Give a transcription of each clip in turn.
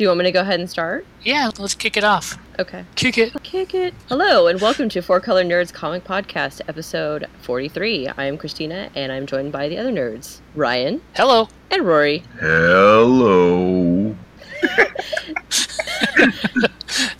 Do you want me to go ahead and start? Yeah, let's kick it off. Okay. Kick it. Kick it. Hello, and welcome to Four Color Nerds Comic Podcast, episode 43. I am Christina, and I'm joined by the other nerds Ryan Hello. and Rory. Hello.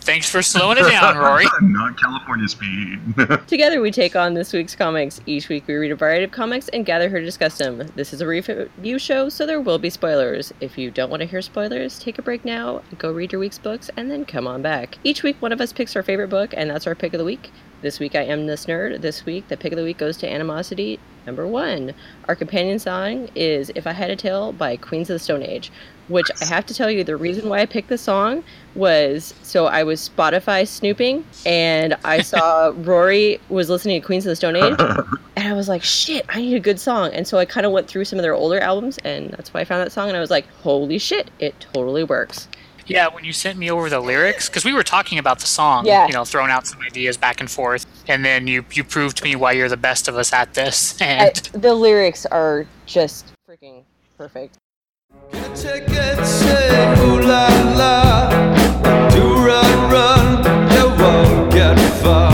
Thanks for slowing it down, Rory. Not California speed. Together, we take on this week's comics. Each week, we read a variety of comics and gather here to discuss them. This is a review show, so there will be spoilers. If you don't want to hear spoilers, take a break now, go read your week's books, and then come on back. Each week, one of us picks our favorite book, and that's our pick of the week. This week, I am this nerd. This week, the pick of the week goes to Animosity number one. Our companion song is If I Had a Tail by Queens of the Stone Age, which I have to tell you, the reason why I picked the song was so I was Spotify snooping and I saw Rory was listening to Queens of the Stone Age and I was like, shit, I need a good song. And so I kind of went through some of their older albums and that's why I found that song and I was like, holy shit, it totally works. Yeah, when you sent me over the lyrics, because we were talking about the song, Yeah. you know, throwing out some ideas back and forth, and then you you proved to me why you're the best of us at this. I, And the lyrics are just freaking perfect. Take it, ooh la la. Do run, run, you won't get far.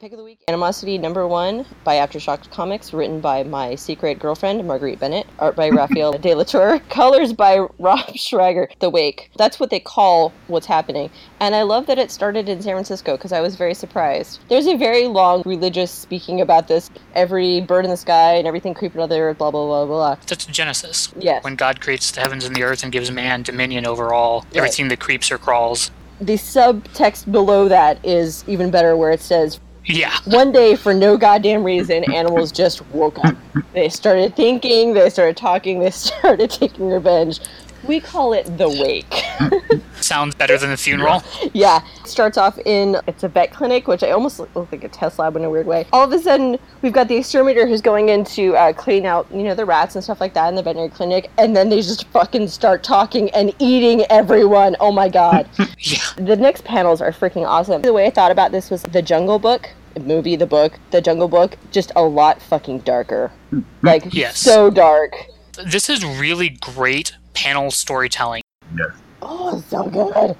Pick of the week, Animosity number one by Aftershock Comics, written by my secret girlfriend, Marguerite Bennett, art by Raphael De La Tour, colors by Rob Schwager, The Wake. That's what they call what's happening. And I love that it started in San Francisco because I was very surprised. There's a very long religious speaking about this, every bird in the sky and everything creeping out there, blah, blah, blah, blah. that's Genesis. Yes. When God creates the heavens and the earth and gives man dominion over all, everything that creeps or crawls. The subtext below that is even better where it says, Yeah. one day for no goddamn reason animals just woke up they started thinking they started talking they started taking revenge we call it the wake Sounds better than the funeral. yeah starts off in it's a vet clinic which i almost look like a test lab in a weird way all of a sudden we've got the exterminator who's going in to uh, clean out you know the rats and stuff like that in the veterinary clinic and then they just fucking start talking and eating everyone oh my god Yeah. the next panels are freaking awesome. The way I thought about this was the Jungle Book movie, the book, the Jungle Book, just a lot fucking darker. Like Yes. so dark. This is really great panel storytelling. yes. Oh, so good.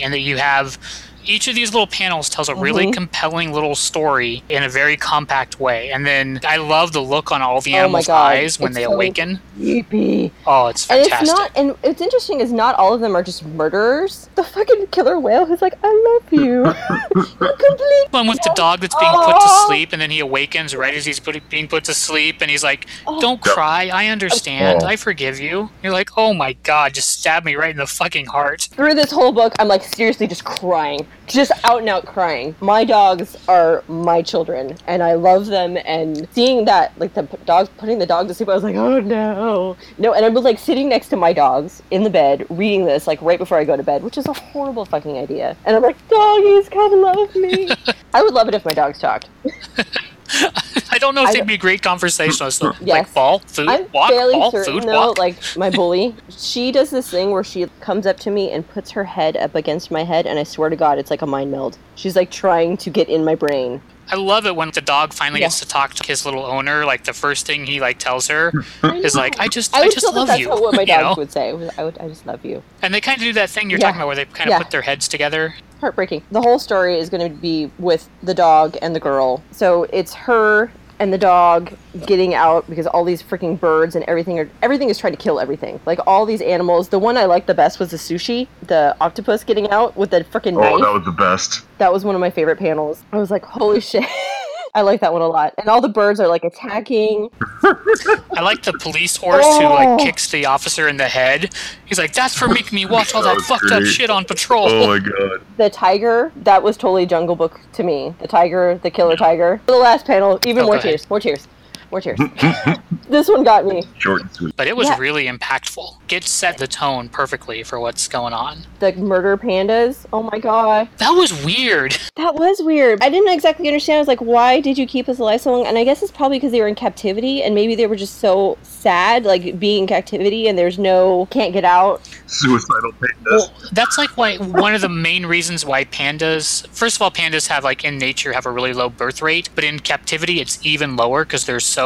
and that you have each of these little panels tells a really Mhm. compelling little story in a very compact way. And then I love the look on all the Oh animals' God, eyes when it's they so- awaken. Creepy. Oh, it's fantastic. And it's not, and it's interesting is not all of them are just murderers. The fucking killer whale who's like, I love you. Complete. one with the dog that's being put to Oh. sleep, and then he awakens right as he's put, being put to sleep, and he's like, Oh. "Don't cry, I understand, Oh. I forgive you." You're like, "Oh my god, just stab me right in the fucking heart." Through this whole book, I'm like seriously just crying, just out and out crying. My dogs are my children, and I love them. And seeing that, like the p- dogs putting the dog to sleep, I was like, oh no, no. And I was like sitting next to my dogs in the bed, reading this like right before I go to bed, which is a horrible fucking idea. And I'm like, doggies, come love me. I would love it if my dogs talked. I don't know if I they'd don't- be great conversationalists. though. Yes. Like ball, food, I'm walk, fairly ball, certain food, though, walk. like my bully, she does this thing where she comes up to me and puts her head up against my head, and I swear to God, it's like a mind meld. She's like trying to get in my brain. I love it when the dog finally Yeah. gets to talk to his little owner. Like the first thing he like tells her is like, "I just, I I, just love that that's you." what my you know? would say. I would, I just love you. And they kind of do that thing you're Yeah. talking about, where they kind of Yeah. put their heads together. Heartbreaking. The whole story is going to be with the dog and the girl. So it's her and the dog getting out because all these freaking birds and everything are everything is trying to kill everything. Like all these animals. The one I liked the best was the sushi, the octopus getting out with the freaking Oh, knife. that was the best. That was one of my favorite panels. I was like, holy shit. I like that one a lot. And all the birds are like attacking. I like the police horse who like Oh. kicks the officer in the head. He's like, "That's for making me watch all That that was fucked up shit on patrol." Oh my god. The tiger, that was totally Jungle Book to me. The tiger, the killer tiger. For The last panel, even Oh, more tears. More tears. More tears. this one got me. Short and sweet. But it was Yeah. really impactful. It set the tone perfectly for what's going on. The murder pandas. Oh my god. That was weird. That was weird. I didn't exactly understand. I was like, why did you keep us alive so long? And I guess it's probably because they were in captivity and maybe they were just so sad, like being in captivity and there's no, can't get out. Suicidal pandas. Well, that's like why one of the main reasons why pandas. First of all, pandas have like in nature have a really low birth rate, but in captivity it's even lower because they're so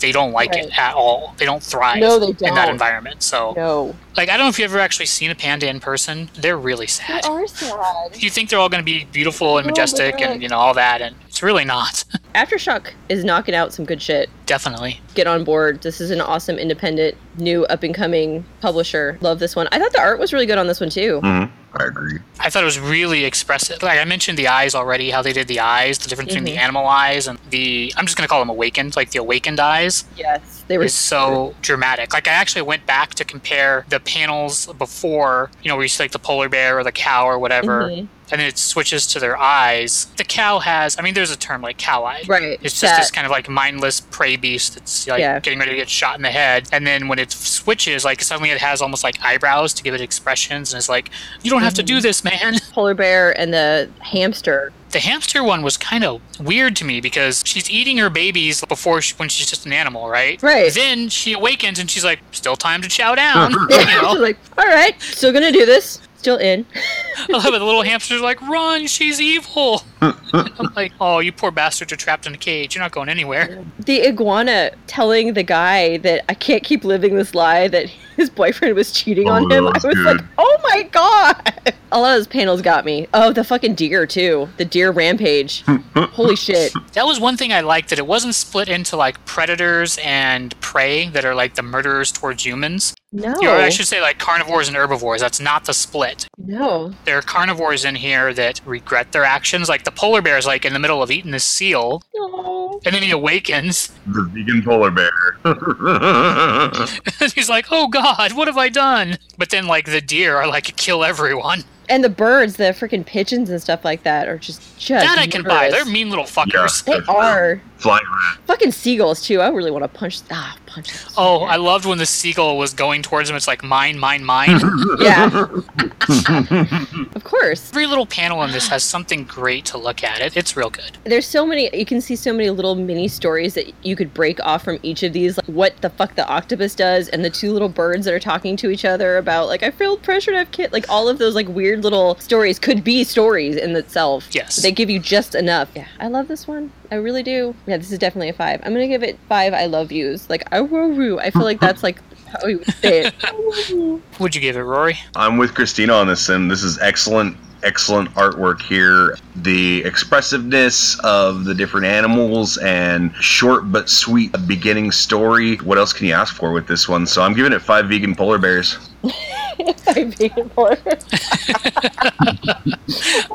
they don't like it at all. They don't thrive No, they in that environment. So, No. like, I don't know if you've ever actually seen a panda in person. They're really They sad. are sad. You think they're all going to be beautiful and No, majestic and you know all that, and it's really not. Aftershock is knocking out some good shit. Definitely. Get on board. This is an awesome, independent, new, up and coming publisher. Love this one. I thought the art was really good on this one too. hmm I agree. I thought it was really expressive. Like I mentioned the eyes already, how they did the eyes, the difference between the Mhm. animal eyes and the I'm just gonna call them awakened, like the awakened eyes Yes, they were is so dramatic. Like I actually went back to compare the panels before, you know, where you see like the polar bear or the cow or whatever, Mhm. And then it switches to their eyes. The cow has I mean there's a term like cow eye. right. It's just that- this kind of like mindless prey beast that's like Yeah. getting ready to get shot in the head. And then when it switches, like suddenly it has almost like eyebrows to give it expressions, and it's like, you don't have to Mm-hmm. do this, man. polar bear and the hamster. The hamster one was kind of weird to me because she's eating her babies before she, when she's just an animal, right? Right. Then she awakens and she's like, still time to chow down. you She's know, like, all right, still gonna do this. Still in. I love it. The little hamster's like, run, she's evil. I'm like, oh, you poor bastards are trapped in a cage. You're not going anywhere. The iguana telling the guy that I can't keep living this lie that his boyfriend was cheating Oh, on that him. I was was good. like, oh my god. A lot of those panels got me. Oh, the fucking deer too. The deer rampage. Holy shit. That was one thing I liked that it wasn't split into like predators and prey that are like the murderers towards humans. No. Or I should say like carnivores and herbivores. That's not the split. No. There are carnivores in here that regret their actions. Like the polar bear is like in the middle of eating this seal, No. and then he awakens, The vegan polar bear. he's like, "Oh God, what have I done?" But then like the deer are like kill everyone. And the birds, the freaking pigeons and stuff like that are just just that I can buy. They're mean little fuckers. They are. Flying rat. Fucking seagulls too. I really want to punch ah punch them. Oh, I loved when the seagull was going towards him. It's like mine, mine, mine. Yeah. of course. Every little panel in this has something great to look at. It, it's real good. There's so many you can see so many little mini stories that you could break off from each of these like what the fuck the octopus does and the two little birds that are talking to each other about like I feel pressured. to have kid like all of those like weird little stories could be stories in itself. Yes. They give you just enough. Yeah. I love this one. I really do. Yeah, this is definitely a five. I'm gonna give it five I love yous. Like I woo I feel like that's like how you would say it. Would you give it, Rory? I'm with Christina on this, and this is excellent, excellent artwork here. The expressiveness of the different animals and short but sweet beginning story. What else can you ask for with this one? So I'm giving it five vegan polar bears. Five vegan polar.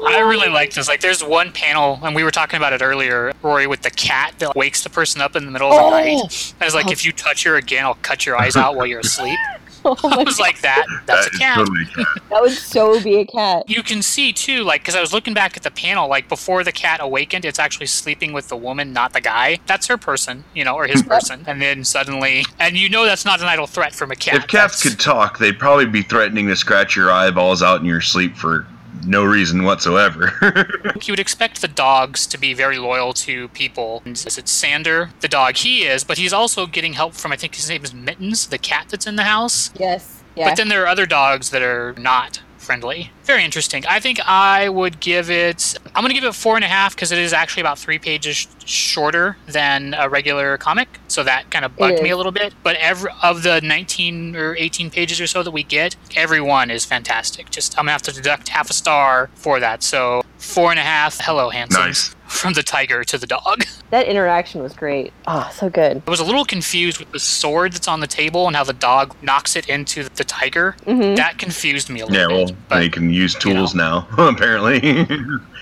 I really like this. Like, there's one panel, and we were talking about it earlier, Rory, with the cat that wakes the person up in the middle of the Oh. night. And it's like, if you touch her again, I'll cut your eyes out while you're asleep. Oh I my was like, that. That's a cat. totally a cat. That would so be a cat. You can see too, like, because I was looking back at the panel, like before the cat awakened, it's actually sleeping with the woman, not the guy. That's her person, you know, or his person. And then suddenly, and you know that's not an idle threat from a cat. If cats That's- could talk, they'd probably be threatening to scratch your eyeballs out in your sleep for no reason whatsoever. you would expect the dogs to be very loyal to people. And Is it Sandor, the dog? He is, but he's also getting help from I think his name is Mittens, the cat that's in the house. Yes. Yeah. But then there are other dogs that are not friendly. Very interesting. I think I would give it. I'm going to give it four and a half because it is actually about three pages shorter than a regular comic. So that kind of bugged me a little bit. But every of the 19 or 18 pages or so that we get, every one is fantastic. Just I'm gonna have to deduct half a star for that. So four and a half. Hello, handsome. nice. From the tiger to the dog. That interaction was great. Oh, so good. I was a little confused with the sword that's on the table and how the dog knocks it into the tiger. Mhm. That confused me a little Yeah, well, bit. they can use tools now, apparently.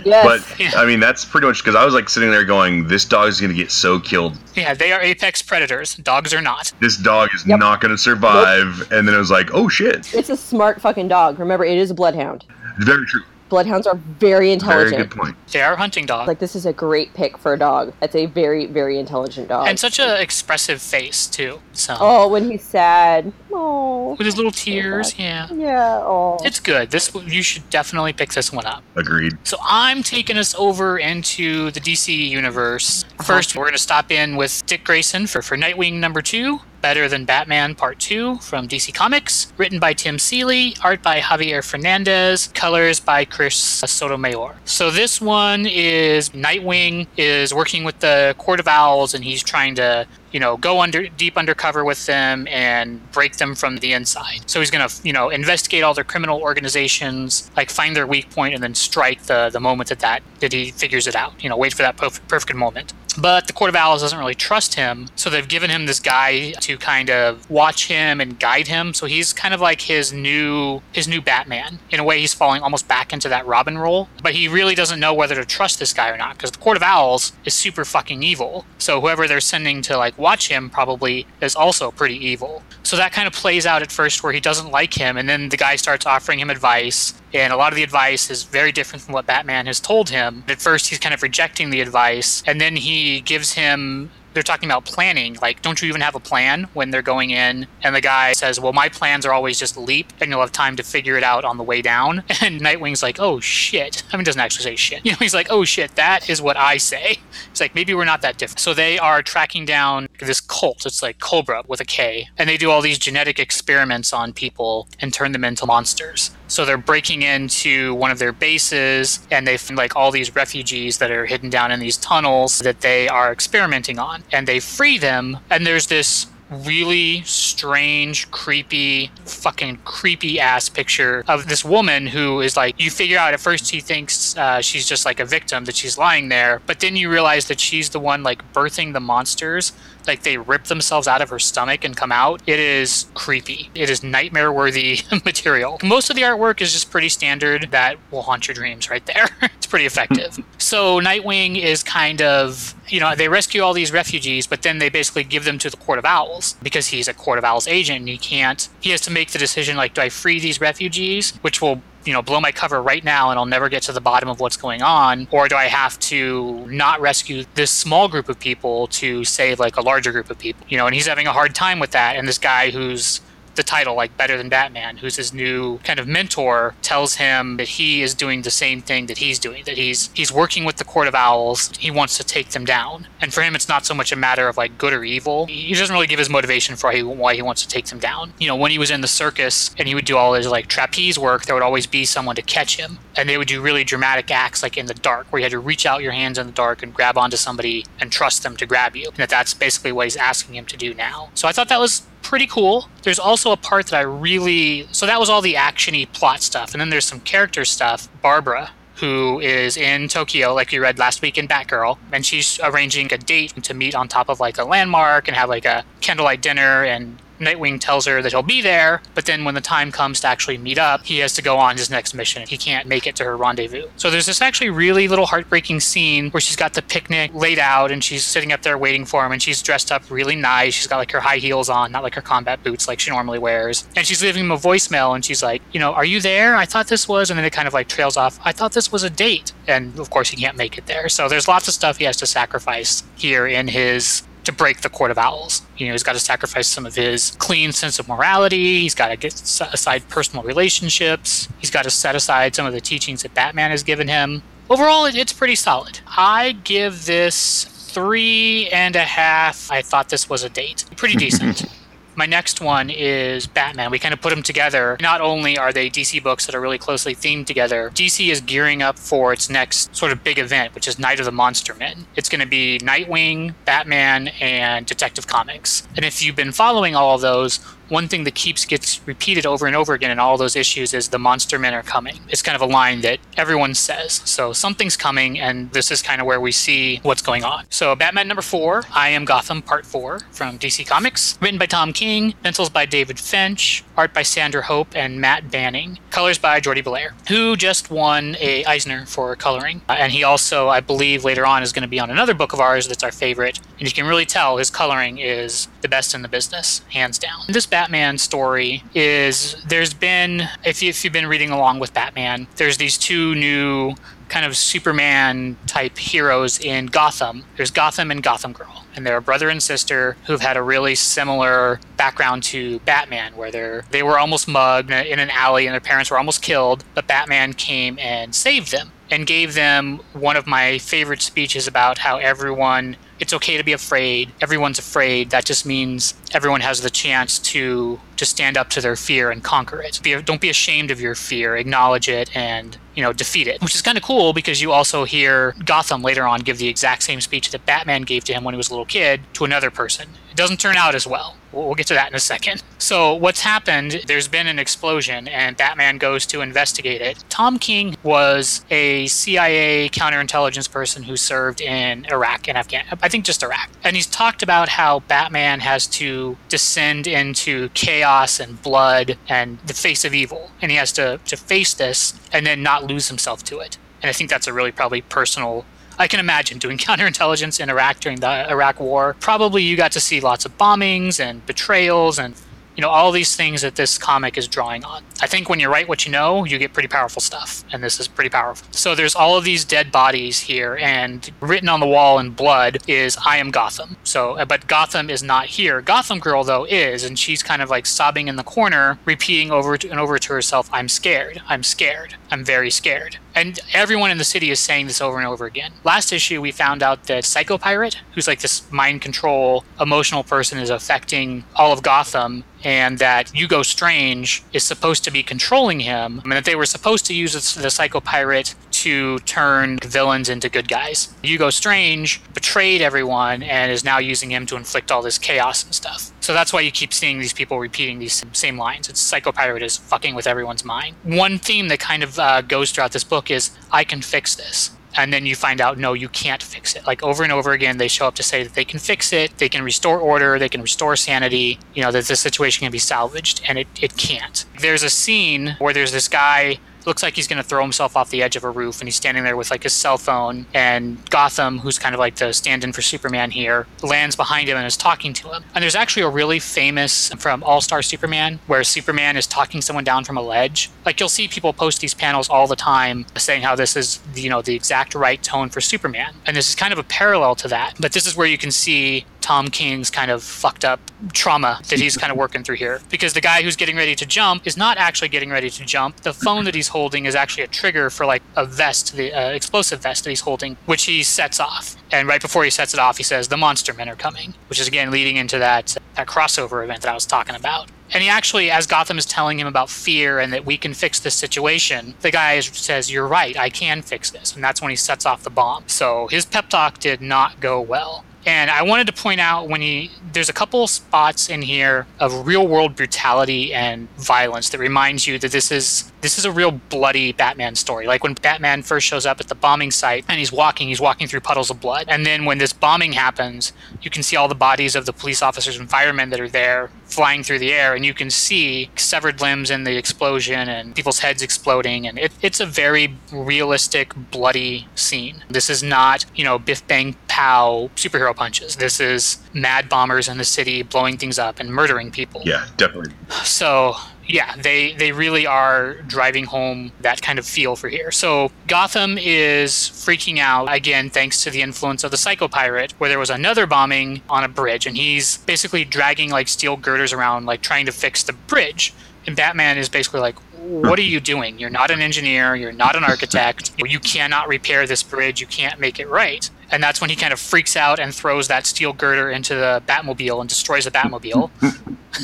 Yes. but Yeah. I mean, that's pretty much because I was like sitting there going, "This dog is gonna get so killed. yeah, they are apex predators. Dogs are not. This dog is Yep. not gonna survive." And then it was like, "Oh shit!" it's a smart fucking dog. Remember, it is a bloodhound. Very true. Bloodhounds are very Very intelligent. good point. They are hunting dogs. Like this is a great pick for a dog. That's a very, very intelligent dog. and such an expressive face too. So oh, when he's sad. Oh. with his little tears, yeah. Yeah. Oh. It's good. This you should definitely pick this one up. Agreed. So I'm taking us over into the DC universe. Uh-huh. First, we're going to stop in with Dick Grayson for, for Nightwing number two, Better Than Batman Part 2 from DC Comics, written by Tim Seeley, art by Javier Fernandez, colors by Chris Sotomayor. So this one is Nightwing is working with the Court of Owls and he's trying to you know, go under deep undercover with them and break them from the inside. So he's gonna, you know, investigate all their criminal organizations, like find their weak point, and then strike the the moment that that that he figures it out. You know, wait for that perf- perfect moment. But the Court of Owls doesn't really trust him, so they've given him this guy to kind of watch him and guide him. So he's kind of like his new his new Batman. In a way, he's falling almost back into that Robin role. But he really doesn't know whether to trust this guy or not because the Court of Owls is super fucking evil. So whoever they're sending to like watch him probably is also pretty evil. So that kind of plays out at first where he doesn't like him, and then the guy starts offering him advice. And a lot of the advice is very different from what Batman has told him. At first, he's kind of rejecting the advice, and then he gives him they're talking about planning. Like, don't you even have a plan when they're going in? And the guy says, Well, my plans are always just leap, and you'll have time to figure it out on the way down. And Nightwing's like, Oh shit. I mean, doesn't actually say shit. You know, he's like, Oh shit, that is what I say. It's like, maybe we're not that different. So they are tracking down this cult. It's like Cobra with a K. And they do all these genetic experiments on people and turn them into monsters. So they're breaking into one of their bases and they find like all these refugees that are hidden down in these tunnels that they are experimenting on. And they free them. And there's this really strange, creepy, fucking creepy ass picture of this woman who is like, you figure out at first he thinks uh, she's just like a victim, that she's lying there. But then you realize that she's the one like birthing the monsters. Like they rip themselves out of her stomach and come out. It is creepy. It is nightmare worthy material. Most of the artwork is just pretty standard. That will haunt your dreams right there. it's pretty effective. so Nightwing is kind of, you know, they rescue all these refugees, but then they basically give them to the Court of Owls because he's a Court of Owls agent and he can't, he has to make the decision like, do I free these refugees, which will you know, blow my cover right now and I'll never get to the bottom of what's going on? Or do I have to not rescue this small group of people to save like a larger group of people? You know, and he's having a hard time with that. And this guy who's the title, like Better Than Batman, who's his new kind of mentor, tells him that he is doing the same thing that he's doing, that he's he's working with the Court of Owls. He wants to take them down. And for him, it's not so much a matter of like good or evil. He doesn't really give his motivation for why he, wants to take them down. You know, when he was in the circus and he would do all his like trapeze work, there would always be someone to catch him. And they would do really dramatic acts like in the dark, where you had to reach out your hands in the dark and grab onto somebody and trust them to grab you. And that that's basically what he's asking him to do now. So I thought that was pretty cool. There's also a part that I really so that was all the actiony plot stuff, and then there's some character stuff. Barbara, who is in Tokyo, like you read last week in Batgirl, and she's arranging a date to meet on top of like a landmark and have like a candlelight dinner and Nightwing tells her that he'll be there, but then when the time comes to actually meet up, he has to go on his next mission. He can't make it to her rendezvous. So there's this actually really little heartbreaking scene where she's got the picnic laid out and she's sitting up there waiting for him and she's dressed up really nice. She's got like her high heels on, not like her combat boots like she normally wears. And she's leaving him a voicemail and she's like, you know, are you there? I thought this was, and then it kind of like trails off. I thought this was a date. And of course he can't make it there. So there's lots of stuff he has to sacrifice here in his to break the Court of Owls. You know, he's got to sacrifice some of his clean sense of morality. He's got to get aside personal relationships. He's got to set aside some of the teachings that Batman has given him. Overall, it, it's pretty solid. I give this three and a half. I thought this was a date. Pretty decent. My next one is Batman. We kind of put them together. Not only are they DC books that are really closely themed together, DC is gearing up for its next sort of big event, which is Night of the Monster Men. It's going to be Nightwing, Batman, and Detective Comics. And if you've been following all of those, one thing that keeps gets repeated over and over again in all those issues is the monster men are coming. It's kind of a line that everyone says. So something's coming, and this is kind of where we see what's going on. So Batman number four, I Am Gotham Part Four from DC Comics, written by Tom King, pencils by David Finch, art by Sandra Hope and Matt Banning, colors by Jordie Bellaire, who just won a Eisner for coloring, Uh, and he also, I believe, later on is going to be on another book of ours that's our favorite, and you can really tell his coloring is the best in the business, hands down. This Batman story is there's been, if, you, if you've been reading along with Batman, there's these two new kind of Superman type heroes in Gotham. There's Gotham and Gotham Girl, and they're a brother and sister who've had a really similar background to Batman, where they're they were almost mugged in an alley and their parents were almost killed, but Batman came and saved them and gave them one of my favorite speeches about how everyone it's okay to be afraid. Everyone's afraid. That just means everyone has the chance to to stand up to their fear and conquer it. Be, don't be ashamed of your fear. Acknowledge it and you know defeat it. Which is kind of cool because you also hear gotham later on give the exact same speech that batman gave to him when he was a little kid to another person. It doesn't turn out as well We'll get to that in a second. So, what's happened, there's been an explosion, and Batman goes to investigate it. Tom King was a CIA counterintelligence person who served in Iraq and Afghanistan. I think just Iraq. And he's talked about how Batman has to descend into chaos and blood and the face of evil. And he has to, to face this and then not lose himself to it. And I think that's a really probably personal I can imagine doing counterintelligence in Iraq during the Iraq War. Probably you got to see lots of bombings and betrayals and you know all these things that this comic is drawing on. I think when you write what you know, you get pretty powerful stuff, and this is pretty powerful. So there's all of these dead bodies here, and written on the wall in blood is "I am Gotham." So, uh, but Gotham is not here. Gotham Girl though is, and she's kind of like sobbing in the corner, repeating over and over to herself, "I'm scared. I'm scared. I'm very scared." And everyone in the city is saying this over and over again. Last issue, we found out that Psycho Pirate, who's like this mind control, emotional person, is affecting all of Gotham, and that Hugo Strange is supposed to be controlling him, and that they were supposed to use the Psycho Pirate to turn villains into good guys. Hugo Strange betrayed everyone and is now using him to inflict all this chaos and stuff. So that's why you keep seeing these people repeating these same lines. It's Psycho Pirate is fucking with everyone's mind. One theme that kind of uh, goes throughout this book is I can fix this. And then you find out, no, you can't fix it. Like over and over again, they show up to say that they can fix it, they can restore order, they can restore sanity, you know, that this situation can be salvaged, and it, it can't. There's a scene where there's this guy looks like he's going to throw himself off the edge of a roof and he's standing there with like his cell phone and gotham who's kind of like the stand-in for superman here lands behind him and is talking to him and there's actually a really famous from all-star superman where superman is talking someone down from a ledge like you'll see people post these panels all the time saying how this is you know the exact right tone for superman and this is kind of a parallel to that but this is where you can see Tom King's kind of fucked up trauma that he's kind of working through here. Because the guy who's getting ready to jump is not actually getting ready to jump. The phone that he's holding is actually a trigger for like a vest, the uh, explosive vest that he's holding, which he sets off. And right before he sets it off, he says, "The monster men are coming," which is again leading into that that crossover event that I was talking about. And he actually, as Gotham is telling him about fear and that we can fix this situation, the guy says, You're right, I can fix this. And that's when he sets off the bomb. So his pep talk did not go well. And I wanted to point out when he there's a couple spots in here of real world brutality and violence that reminds you that this is this is a real bloody Batman story. Like when Batman first shows up at the bombing site and he's walking, he's walking through puddles of blood. And then when this bombing happens, you can see all the bodies of the police officers and firemen that are there flying through the air, and you can see severed limbs in the explosion and people's heads exploding. And it, it's a very realistic, bloody scene. This is not, you know, biff bang pow superhero punches. This is mad bombers in the city blowing things up and murdering people. Yeah, definitely. So yeah, they they really are driving home that kind of feel for here. So Gotham is freaking out again thanks to the influence of the Psycho Pirate, where there was another bombing on a bridge, and he's basically dragging like steel girders around, like trying to fix the bridge. And Batman is basically like, what are you doing? You're not an engineer. You're not an architect. You cannot repair this bridge. You can't make it right. And that's when he kind of freaks out and throws that steel girder into the Batmobile and destroys the Batmobile.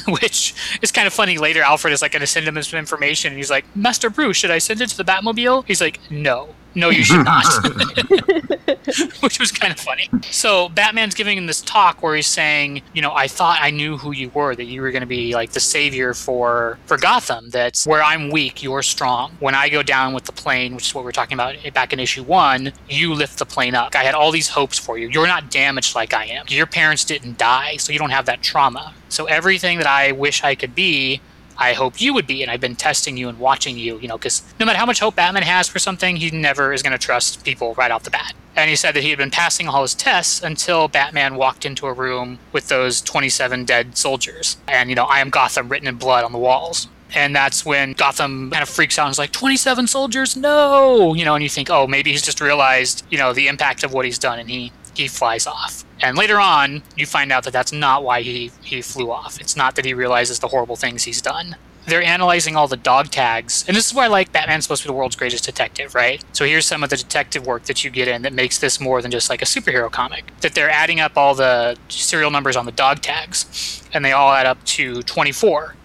Which is kind of funny. Later, Alfred is like going to send him some information. And he's like, Master Bruce, should I send it to the Batmobile? He's like, no. No, you should not. which was kind of funny. So Batman's giving him this talk where he's saying, you know, I thought I knew who you were, that you were going to be like the savior for for Gotham. That's where I'm weak, you're strong. When I go down with the plane, which is what we are talking about back in issue one, you lift the plane up. I had all these hopes for you. You're not damaged like I am. Your parents didn't die, so you don't have that trauma. So everything that I wish I could be, I hope you would be. And I've been testing you and watching you, you know, because no matter how much hope Batman has for something, he never is going to trust people right off the bat. And he said that he had been passing all his tests until Batman walked into a room with those 27 dead soldiers. And, you know, I am Gotham written in blood on the walls. And that's when Gotham kind of freaks out and is like, 27 soldiers, no! You know, and you think, oh, maybe he's just realized, you know, the impact of what he's done and he, he flies off. And later on, you find out that that's not why he, he flew off. It's not that he realizes the horrible things he's done. They're analyzing all the dog tags. And this is why, like, Batman's supposed to be the world's greatest detective, right? So here's some of the detective work that you get in that makes this more than just like a superhero comic. That they're adding up all the serial numbers on the dog tags, and they all add up to 24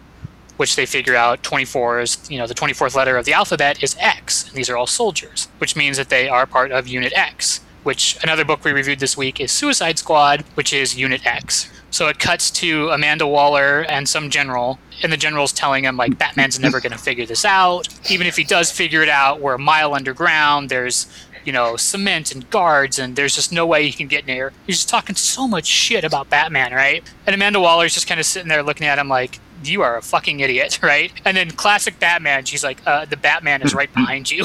which they figure out 24 is, you know, the 24th letter of the alphabet is X. And these are all soldiers, which means that they are part of Unit X which another book we reviewed this week is Suicide Squad, which is Unit X. So it cuts to Amanda Waller and some general, and the general's telling him, like, Batman's never going to figure this out. Even if he does figure it out, we're a mile underground. There's, you know, cement and guards, and there's just no way he can get near. He's just talking so much shit about Batman, right? And Amanda Waller's just kind of sitting there looking at him like, you are a fucking idiot, right? And then classic Batman, she's like, uh, the Batman is right behind you.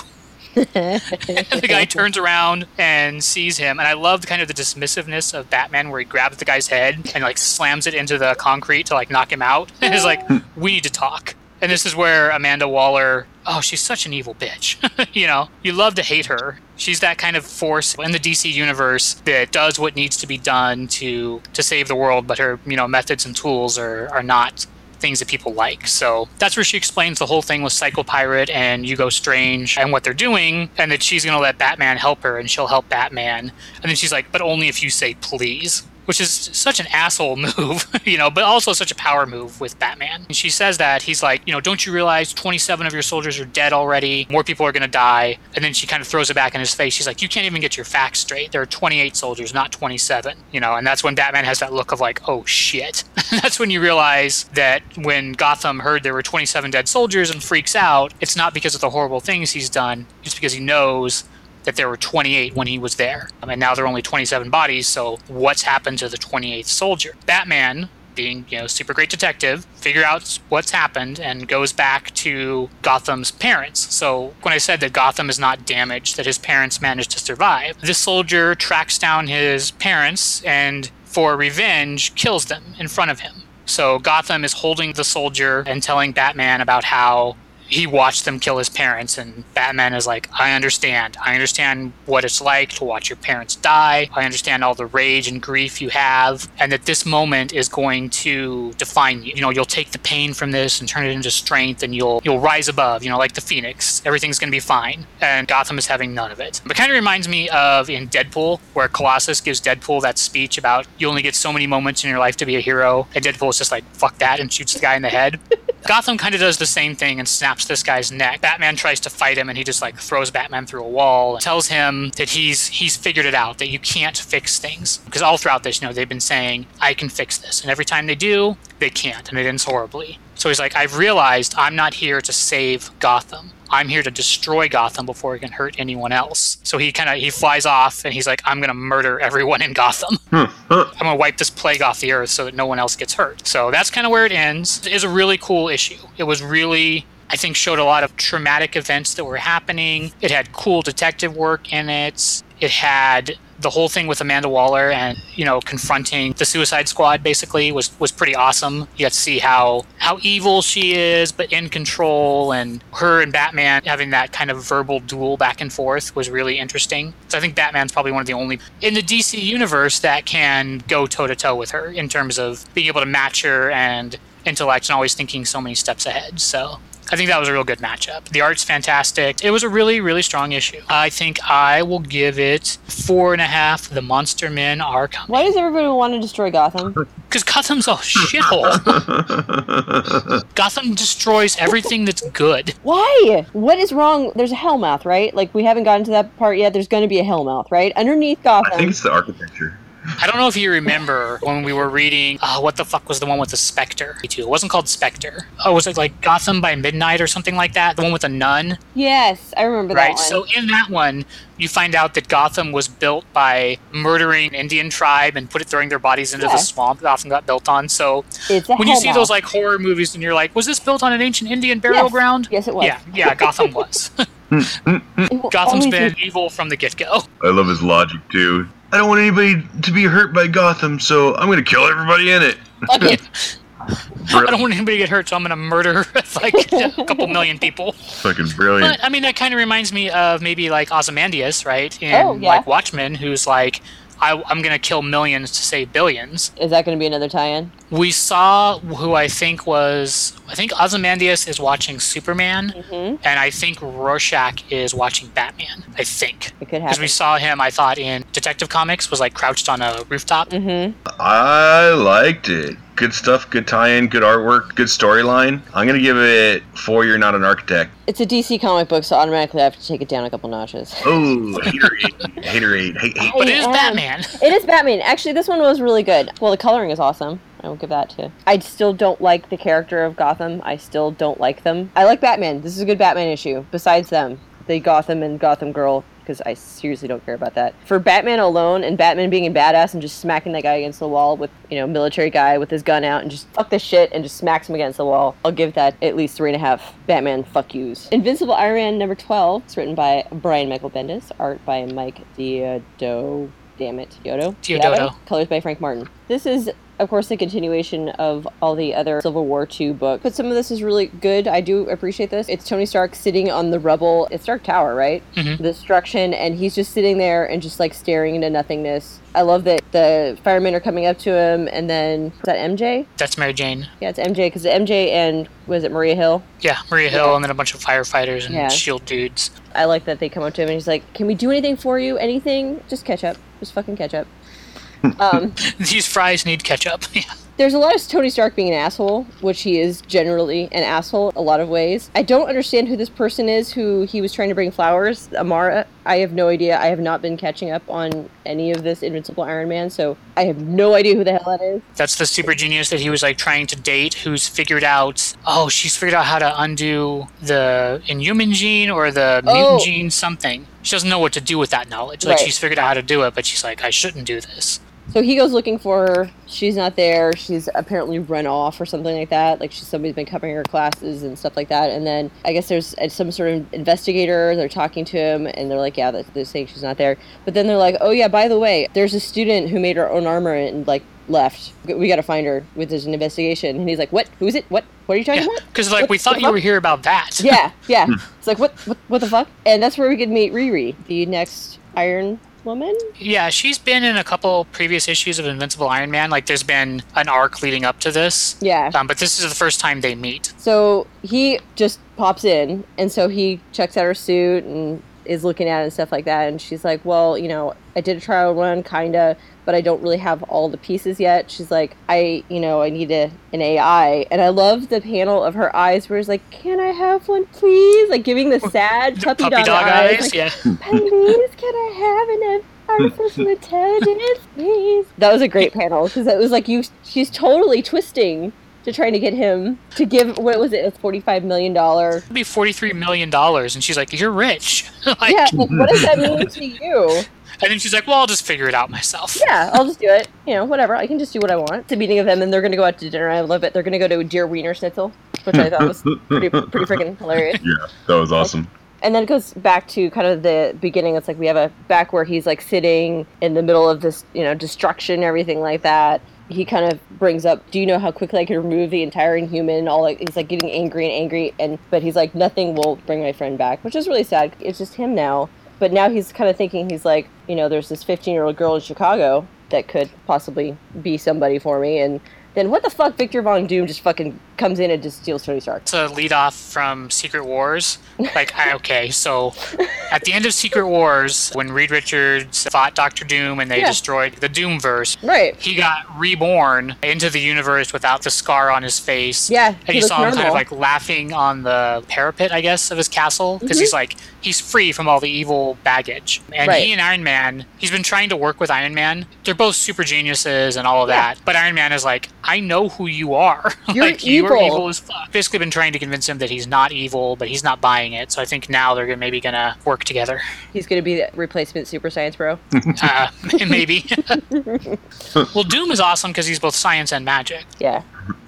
the guy turns around and sees him, and I loved kind of the dismissiveness of Batman, where he grabs the guy's head and like slams it into the concrete to like knock him out. And is like, "We need to talk." And this is where Amanda Waller, oh, she's such an evil bitch. you know, you love to hate her. She's that kind of force in the DC universe that does what needs to be done to to save the world, but her, you know, methods and tools are are not things that people like. So that's where she explains the whole thing with Psycho Pirate and Hugo Strange and what they're doing, and that she's going to let Batman help her and she'll help Batman. And then she's like, but only if you say please which is such an asshole move, you know, but also such a power move with Batman. And she says that he's like, you know, don't you realize 27 of your soldiers are dead already? More people are going to die. And then she kind of throws it back in his face. She's like, you can't even get your facts straight. There are 28 soldiers, not 27, you know, and that's when Batman has that look of like, oh shit. that's when you realize that when Gotham heard there were 27 dead soldiers and freaks out, it's not because of the horrible things he's done, it's because he knows that there were 28 when he was there. Um, and now there are only 27 bodies, so what's happened to the 28th soldier? Batman, being, you know, super great detective, figure out what's happened and goes back to Gotham's parents. So when I said that Gotham is not damaged, that his parents managed to survive, this soldier tracks down his parents and for revenge kills them in front of him. So Gotham is holding the soldier and telling Batman about how he watched them kill his parents and batman is like i understand. I understand what it's like to watch your parents die. I understand all the rage and grief you have and that this moment is going to define you. You know you'll take the pain from this and turn it into strength and you'll you'll rise above you know like the phoenix. Everything's going to be fine. And gotham is having none of it. But kind of reminds me of in deadpool where colossus gives deadpool that speech about you only get so many moments in your life to be a hero and deadpool is just like fuck that and shoots the guy in the head Gotham kind of does the same thing and snaps this guy's neck. Batman tries to fight him and he just like throws Batman through a wall and tells him that he's he's figured it out that you can't fix things. Because all throughout this, you know, they've been saying I can fix this. And every time they do, they can't and it ends horribly. So he's like I've realized I'm not here to save Gotham. I'm here to destroy Gotham before it can hurt anyone else. So he kind of he flies off and he's like, I'm gonna murder everyone in Gotham. Hmm, I'm gonna wipe this plague off the earth so that no one else gets hurt. So that's kind of where it ends. It is a really cool issue. It was really I think showed a lot of traumatic events that were happening. It had cool detective work in it. It had the whole thing with Amanda Waller and you know confronting the Suicide Squad basically was was pretty awesome. You got to see how how evil she is, but in control, and her and Batman having that kind of verbal duel back and forth was really interesting. So I think Batman's probably one of the only in the DC universe that can go toe to toe with her in terms of being able to match her and intellect and always thinking so many steps ahead. So I think that was a real good matchup. The art's fantastic. It was a really, really strong issue. I think I will give it four and a half. The Monster Men are coming. Why does everybody want to destroy Gotham? Because Gotham's a shithole. Gotham destroys everything that's good. Why? What is wrong? There's a Hellmouth, right? Like we haven't gotten to that part yet. There's going to be a Hellmouth, right? Underneath Gotham. I think it's the architecture. I don't know if you remember when we were reading, uh, what the fuck was the one with the Spectre? It wasn't called Spectre. Oh, was it like Gotham by Midnight or something like that? The one with the nun? yes, I remember Right. that Right. So in that one, you find out that Gotham was built by murdering an Indian tribe and put it throwing their bodies into Yeah. the swamp that Gotham got built on. So when you see Hellmouth. those like horror movies and you're like, was this built on an ancient Indian burial Yes. ground? Yes, it was. Yeah, yeah, Gotham was. It will Gotham's always been evil from the get go. I love his logic too. I don't want anybody to be hurt by Gotham, so I'm gonna kill everybody in it. Fuck it. I don't want anybody to get hurt, so I'm going to murder like a couple million people. Fucking brilliant. But I mean, that kind of reminds me of maybe like Ozymandias, right? In Oh, yeah. like Watchmen, who's like, I, I'm going to kill millions to save billions. Is that going to be another tie-in? We saw who I think was, I think Ozymandias is watching Superman, Mm-hmm. and I think Rorschach is watching Batman. I think. It could Because we saw him, I thought, in Detective Comics, was like crouched on a rooftop. mm-hmm. I liked it. Good stuff, good tie-in, good artwork, good storyline. I'm gonna give it four. You're not an architect. It's a DC comic book, so automatically I have to take it down a couple notches. Oh, Haterade, Haterade, hate, hate. But it is Batman. It is Batman. Actually, this one was really good. Well, the coloring is awesome. I will give that to. I still don't like the character of Gotham. I still don't like them. I like Batman. This is a good Batman issue. Besides them, the Gotham and Gotham Girl, because I seriously don't care about that. For Batman alone and Batman being a badass and just smacking that guy against the wall with, you know, military guy with his gun out and just fuck this shit and just smacks him against the wall, I'll give that at least three and a half Batman fuck yous. Invincible Iron Man number 12. It's written by Brian Michael Bendis, art by Mike Diodo. Damn it, Diodo. Deodato. Colors by Frank Martin. This is, of course, the continuation of all the other Civil War II books, but some of this is really good. I do appreciate this. It's Tony Stark sitting on the rubble. It's Stark Tower, right? Mhm. The destruction, and he's just sitting there and just like staring into nothingness. I love that the firemen are coming up to him, and then is that MJ? That's Mary Jane. Yeah, it's MJ because MJ and was it Maria Hill? Yeah, Maria Hill, Yeah. and then a bunch of firefighters and Yeah. shield dudes. I like that they come up to him and he's like, "Can we do anything for you? Anything? Just catch up. Just fucking catch up." Um, These fries need ketchup. Yeah. there's a lot of Tony Stark being an asshole, which he is generally an asshole a lot of ways. I don't understand who this person is who he was trying to bring flowers. Amara, I have no idea. I have not been catching up on any of this Invincible Iron Man, so I have no idea who the hell that is. That's the super genius that he was like trying to date, who's figured out, oh, she's figured out how to undo the inhuman gene or the mutant Oh. gene something. She doesn't know what to do with that knowledge. Like Right. she's figured out how to do it, but she's like, I shouldn't do this. So he goes looking for her. She's not there. She's apparently run off or something like that. Like she's somebody's been covering her classes and stuff like that. And then I guess there's uh, some sort of investigator. They're talking to him and they're like, yeah, they're, they're saying she's not there. But then they're like, oh yeah, by the way, there's a student who made her own armor and like left. We got to find her with there's an investigation. And he's like, what? Who is it? What? What are you talking Yeah, about? because like What- we thought you were here about that. Yeah, yeah. it's like what, what? What the fuck? And that's where we could meet Riri, the next Iron Woman. Yeah, she's been in a couple previous issues of Invincible Iron Man. Like there's been an arc leading up to this. Yeah. Um, but this is the first time they meet. So he just pops in, and so he checks out her suit and is looking at and stuff like that. And she's like, "Well, you know, I did a trial run, kinda, but I don't really have all the pieces yet." She's like, "I, you know, I need a, an AI." And I love the panel of her eyes where it's like, "Can I have one, please?" Like giving the sad puppy, puppy dog, eyes. eyes. like, yeah. please, can I have an artificial intelligence, please? That was a great panel because it was like you. She's totally twisting to trying to get him to give. What was it? A forty-five million dollar. It'd be forty-three million dollars, and she's like, "You're rich." like, Yeah, like, what does that mean to you? And then she's like, "Well, I'll just figure it out myself." Yeah, I'll just do it. You know, whatever. I can just do what I want. It's a meeting of them, and they're going to go out to dinner. I love it. They're going to go to a Der Wienerschnitzel, which I thought was pretty, pretty freaking hilarious. Yeah, that was awesome. And then it goes back to kind of the beginning. It's like we have a back where he's like sitting in the middle of this, you know, destruction, everything like that. He kind of brings up, "Do you know how quickly I could remove the entire Inhuman?" All like he's like getting angry and angry, and but he's like, "Nothing will bring my friend back," which is really sad. It's just him now. But now he's kind of thinking, he's like, you know, there's this 15 year old girl in Chicago that could possibly be somebody for me, and then what the fuck? Victor Von Doom just fucking comes in and just steals Tony Stark. to lead off from Secret Wars. Like, I, okay, so at the end of Secret Wars, when Reed Richards fought Doctor Doom and they Yeah. destroyed the Doomverse, Right. he got reborn into the universe without the scar on his face. Yeah, And he you saw him kind of like laughing on the parapet, I guess, of his castle because Mm-hmm. he's like, he's free from all the evil baggage. And Right. he and Iron Man, he's been trying to work with Iron Man. They're both super geniuses and all of Yeah. that. But Iron Man is like, I know who you are. You're like, you are evil. evil as fuck. Basically, been trying to convince him that he's not evil, but he's not buying it. So I think now they're gonna, maybe gonna work together. He's going to be the replacement Super Science Bro. Uh, maybe. well, Doom is awesome because he's both science and magic. Yeah.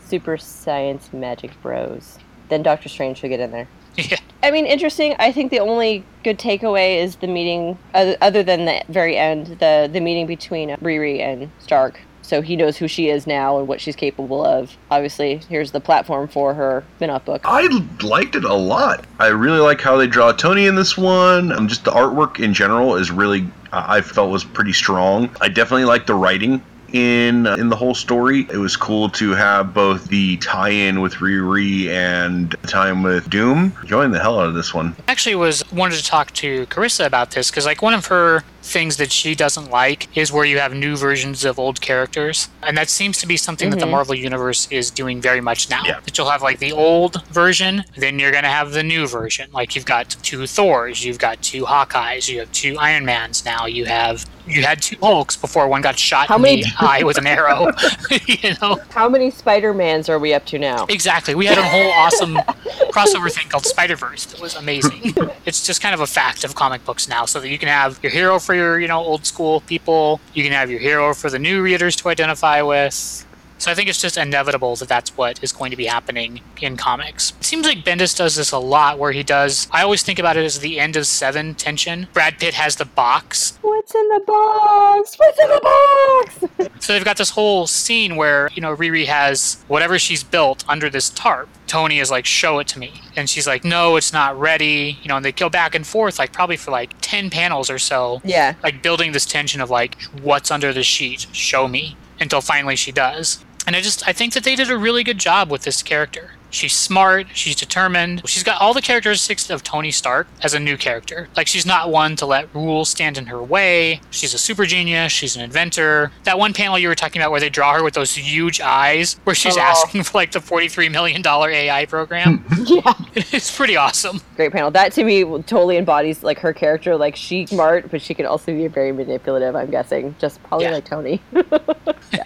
Super Science Magic Bros. Then Doctor Strange should get in there. Yeah. I mean, interesting. I think the only good takeaway is the meeting, other, other than the very end, the the meeting between Riri and Stark. So he knows who she is now and what she's capable of. Obviously, here's the platform for her spin-off book. I liked it a lot. I really like how they draw Tony in this one. Um, just the artwork in general is really, I I felt was pretty strong. I definitely like the writing in uh, in the whole story. It was cool to have both the tie-in with Riri and the tie-in with Doom. Enjoying the hell out of this one. actually was wanted to talk to Carissa about this because like one of her things that she doesn't like is where you have new versions of old characters and that seems to be something that the mm-hmm. marvel universe is doing very much now Yeah. that you'll have like the old version then you're going to have the new version like you've got two thors you've got two hawkeyes you have two iron mans now you have you had two hulks before one got shot How in many- the eye with an arrow you know How many Spider-Mans are we up to now? Exactly. We had a whole awesome crossover thing called Spider Verse that was amazing. it's just kind of a fact of comic books now, so that you can have your hero for your you know old school people, you can have your hero for the new readers to identify with. So I think it's just inevitable that that's what is going to be happening in comics. It seems like Bendis does this a lot, where he does. I always think about it as the end of Seven tension. Brad Pitt has the box, What's in the box? What's in the box? So they've got this whole scene where, you know, Riri has whatever she's built under this tarp. Tony is like, show it to me. And she's like, no, it's not ready. You know, and they go back and forth, like probably for like 10 panels or so, yeah. like building this tension of like, what's under the sheet? Show me. Until finally she does. And I just, I think that they did a really good job with this character. She's smart, she's determined. She's got all the characteristics of Tony Stark as a new character. Like, she's not one to let rules stand in her way. She's a super genius, she's an inventor. That one panel you were talking about where they draw her with those huge eyes, where she's Oh. asking for like the $43 million AI program, Yeah. it's pretty awesome. Great panel. That to me totally embodies like her character. Like she's smart, but she can also be very manipulative. I'm guessing, just probably Yeah. like Tony.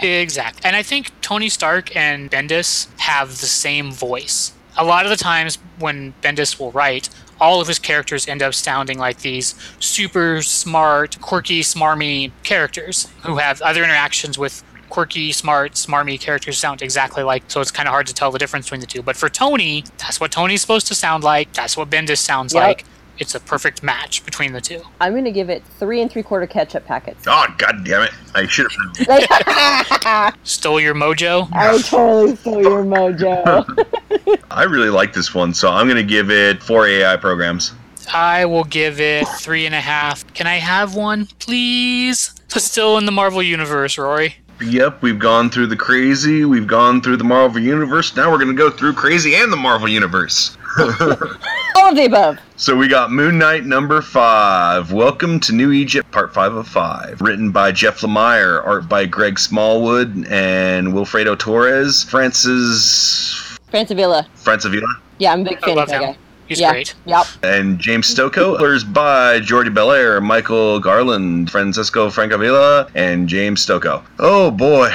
Exactly. And I think Tony Stark and Bendis have the same voice. A lot of the times when Bendis will write, all of his characters end up sounding like these super smart, quirky, smarmy characters who have other interactions with quirky, smart, smarmy characters sound exactly like. So it's kind of hard to tell the difference between the two. But for Tony, that's what Tony's supposed to sound like. That's what Bendis sounds Yep. like. It's a perfect match between the two. I'm gonna give it three and three quarter ketchup packets. Oh god damn it! I should have. Like, Stole your mojo. I totally stole your mojo. I really like this one, so I'm gonna give it four AI programs. I will give it three and a half. Can I have one, please? Still in the Marvel Universe, Rory. Yep, we've gone through the crazy, we've gone through the Marvel Universe. Now we're gonna go through crazy and the Marvel Universe. All of the above. So we got Moon Knight number five. Welcome to New Egypt, part five of five. Written by Jeff Lemire, art by Greg Smallwood and Wilfredo Torres. Francis Francavilla. Francavilla Yeah, I'm a big fan of that him. guy. He's yeah. great. Yep. and James Stokoe. Colors by Jordie Bellaire, Michael Garland, Francesco Francavilla, and James Stokoe. Oh boy.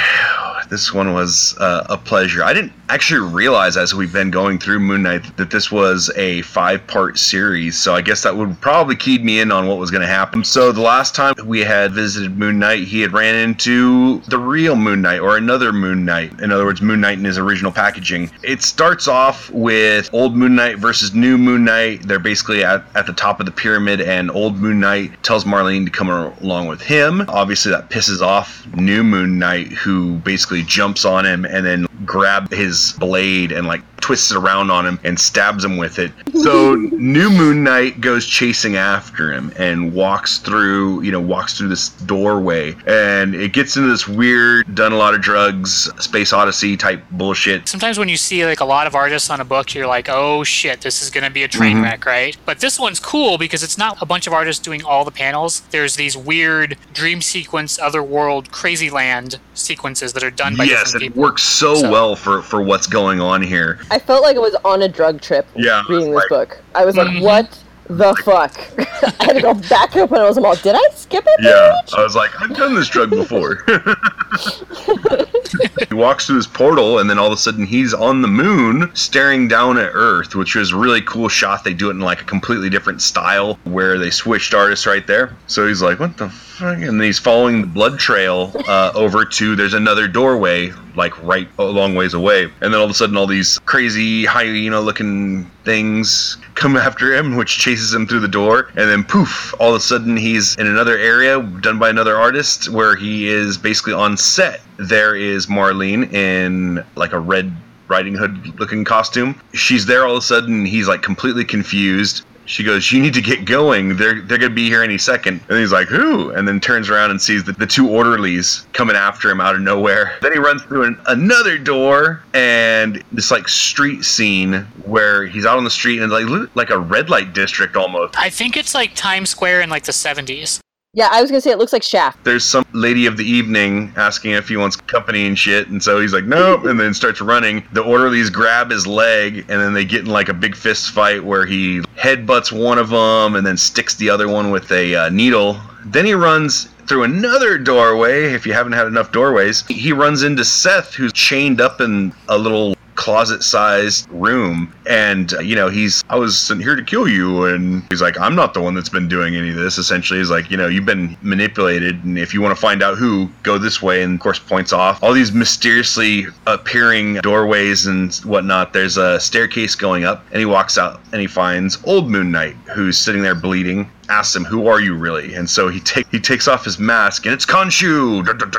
This one was uh, a pleasure. I didn't actually realize as we've been going through Moon Knight that this was a five part series, so I guess that would probably keyed me in on what was going to happen. So the last time we had visited Moon Knight, he had ran into the real Moon Knight or another Moon Knight. In other words, Moon Knight in his original packaging. It starts off with old Moon Knight versus new Moon Knight. They're basically at, at the top of the pyramid, and old Moon Knight tells Marlene to come along with him. Obviously, that pisses off new Moon Knight, who basically jumps on him and then grab his blade and like twists it around on him and stabs him with it. So New Moon Knight goes chasing after him and walks through, you know, walks through this doorway, and it gets into this weird, done a lot of drugs, space odyssey type bullshit. Sometimes when you see like a lot of artists on a book, you're like, oh shit, this is going to be a train Mhm. wreck, right? But this one's cool because it's not a bunch of artists doing all the panels. There's these weird dream sequence, otherworld, crazy land sequences that are done by Yes, different it people. works so, So- well for for what's going on here. I felt like I was on a drug trip Yeah, reading this like- book. I was like, Mhm. what the fuck? I had to go back up and I was all, did I skip it? Yeah, page? I was like, I've done this drug before. he walks through this portal, and then all of a sudden he's on the moon, staring down at Earth, which was a really cool shot. They do it in like a completely different style, where they switched artists right there. So he's like, "What the fuck?" And then he's following the blood trail uh, over to there's another doorway, like right a long ways away. And then all of a sudden, all these crazy hyena-looking things come after him, which chases him through the door. And then poof, all of a sudden he's in another area done by another artist where he is basically on set. There is Marlene in like a red Riding Hood looking costume. She's there all of a sudden. He's like completely confused. She goes, "You need to get going. They're they're gonna be here any second. And he's like, "Who?" And then turns around and sees the, the two orderlies coming after him out of nowhere. Then he runs through an, another door and this like street scene where he's out on the street and like like a red light district almost. I think it's like Times Square in like the 70s. Yeah, I was gonna say it looks like Shaft. There's some lady of the evening asking if he wants company and shit, and so he's like, nope, and then starts running. The orderlies grab his leg, and then they get in like a big fist fight where he headbutts one of them and then sticks the other one with a uh, needle. Then he runs through another doorway. If you haven't had enough doorways, he runs into Seth, who's chained up in a little closet-sized room and uh, you know he's i was here to kill you and he's like i'm not the one that's been doing any of this essentially he's like you know you've been manipulated and if you want to find out who go this way and of course points off all these mysteriously appearing doorways and whatnot there's a staircase going up and he walks out and he finds old moon knight who's sitting there bleeding asks him, "Who are you really?" And so he take he takes off his mask, and it's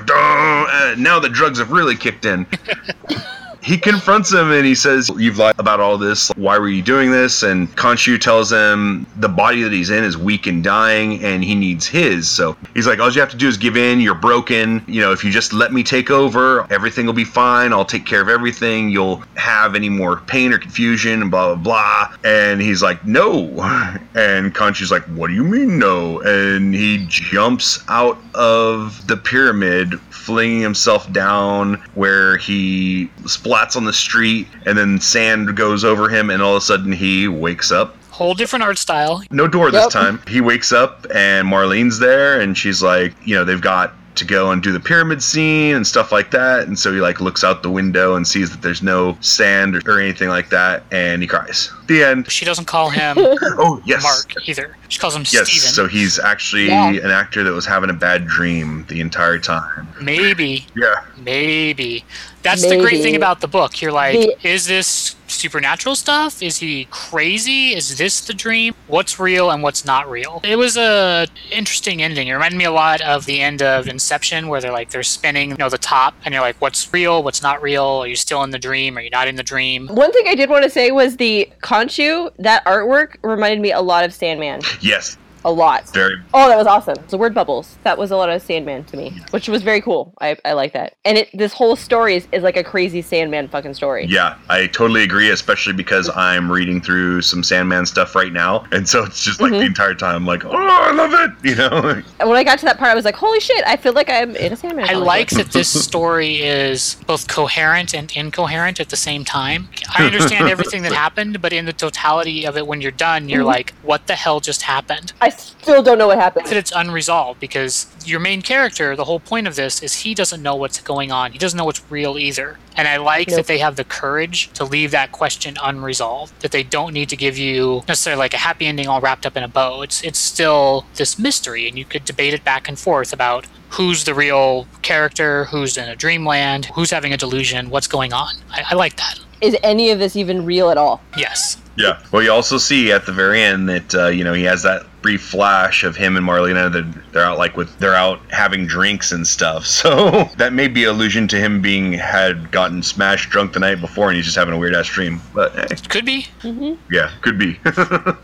dun. Uh, now the drugs have really kicked in. he confronts him and he says, You've lied about all this. Why were you doing this? And Khonshu tells him the body that he's in is weak and dying and he needs his. So he's like, All you have to do is give in. You're broken. You know, if you just let me take over, everything will be fine. I'll take care of everything. You'll have any more pain or confusion and blah, blah, blah. And he's like, No. And Khonshu's like, What do you mean, no? And he jumps out of the pyramid flinging himself down where he splats on the street and then sand goes over him and all of a sudden he wakes up Whole different art style. no door this Yep. time he wakes up and marlene's there and she's like you know they've got to go and do the pyramid scene and stuff like that and so he like looks out the window and sees that there's no sand or, or anything like that and he cries the end She doesn't call him oh yes Mark either. She calls him yes Steven. so he's actually Yeah. an actor that was having a bad dream the entire time Maybe, yeah maybe. That's the great thing about the book. You're like, The- is this supernatural stuff? Is he crazy? Is this the dream? What's real and what's not real? It was a interesting ending. It reminded me a lot of the end of Inception, where they're like they're spinning, you know, the top, and you're like, what's real? What's not real? Are you still in the dream? Are you not in the dream? One thing I did want to say was the Khonshu, that artwork reminded me a lot of Sandman. yes A lot. very Oh, that was awesome. The word bubbles. That was a lot of Sandman to me, which was very cool. I, I like that. And it this whole story is, is like a crazy Sandman fucking story. Yeah, I totally agree, especially because I'm reading through some Sandman stuff right now. And so it's just like the mm-hmm. entire time, like, oh, I love it, you know? And when I got to that part, I was like, holy shit, I feel like I'm in a Sandman. I like that this story is both coherent and incoherent at the same time. I understand everything that happened, but in the totality of it, when you're done, you're mm-hmm. like, what the hell just happened? I still don't know what happened. that it's unresolved because your main character, the whole point of this is he doesn't know what's going on. He doesn't know what's real either. And I like Nope. that they have the courage to leave that question unresolved. That they don't need to give you necessarily like a happy ending all wrapped up in a bow. It's it's still this mystery and you could debate it back and forth about who's the real character, who's in a dreamland, who's having a delusion, what's going on. I, I like that. Is any of this even real at all? Yes. Yeah. Well, you also see at the very end that, uh, you know, he has that brief flash of him and Marlena that they're out like with they're out having drinks and stuff. So that may be allusion to him being had gotten smashed drunk the night before and he's just having a weird ass dream. But hey, Could be. Mm-hmm. yeah, could be.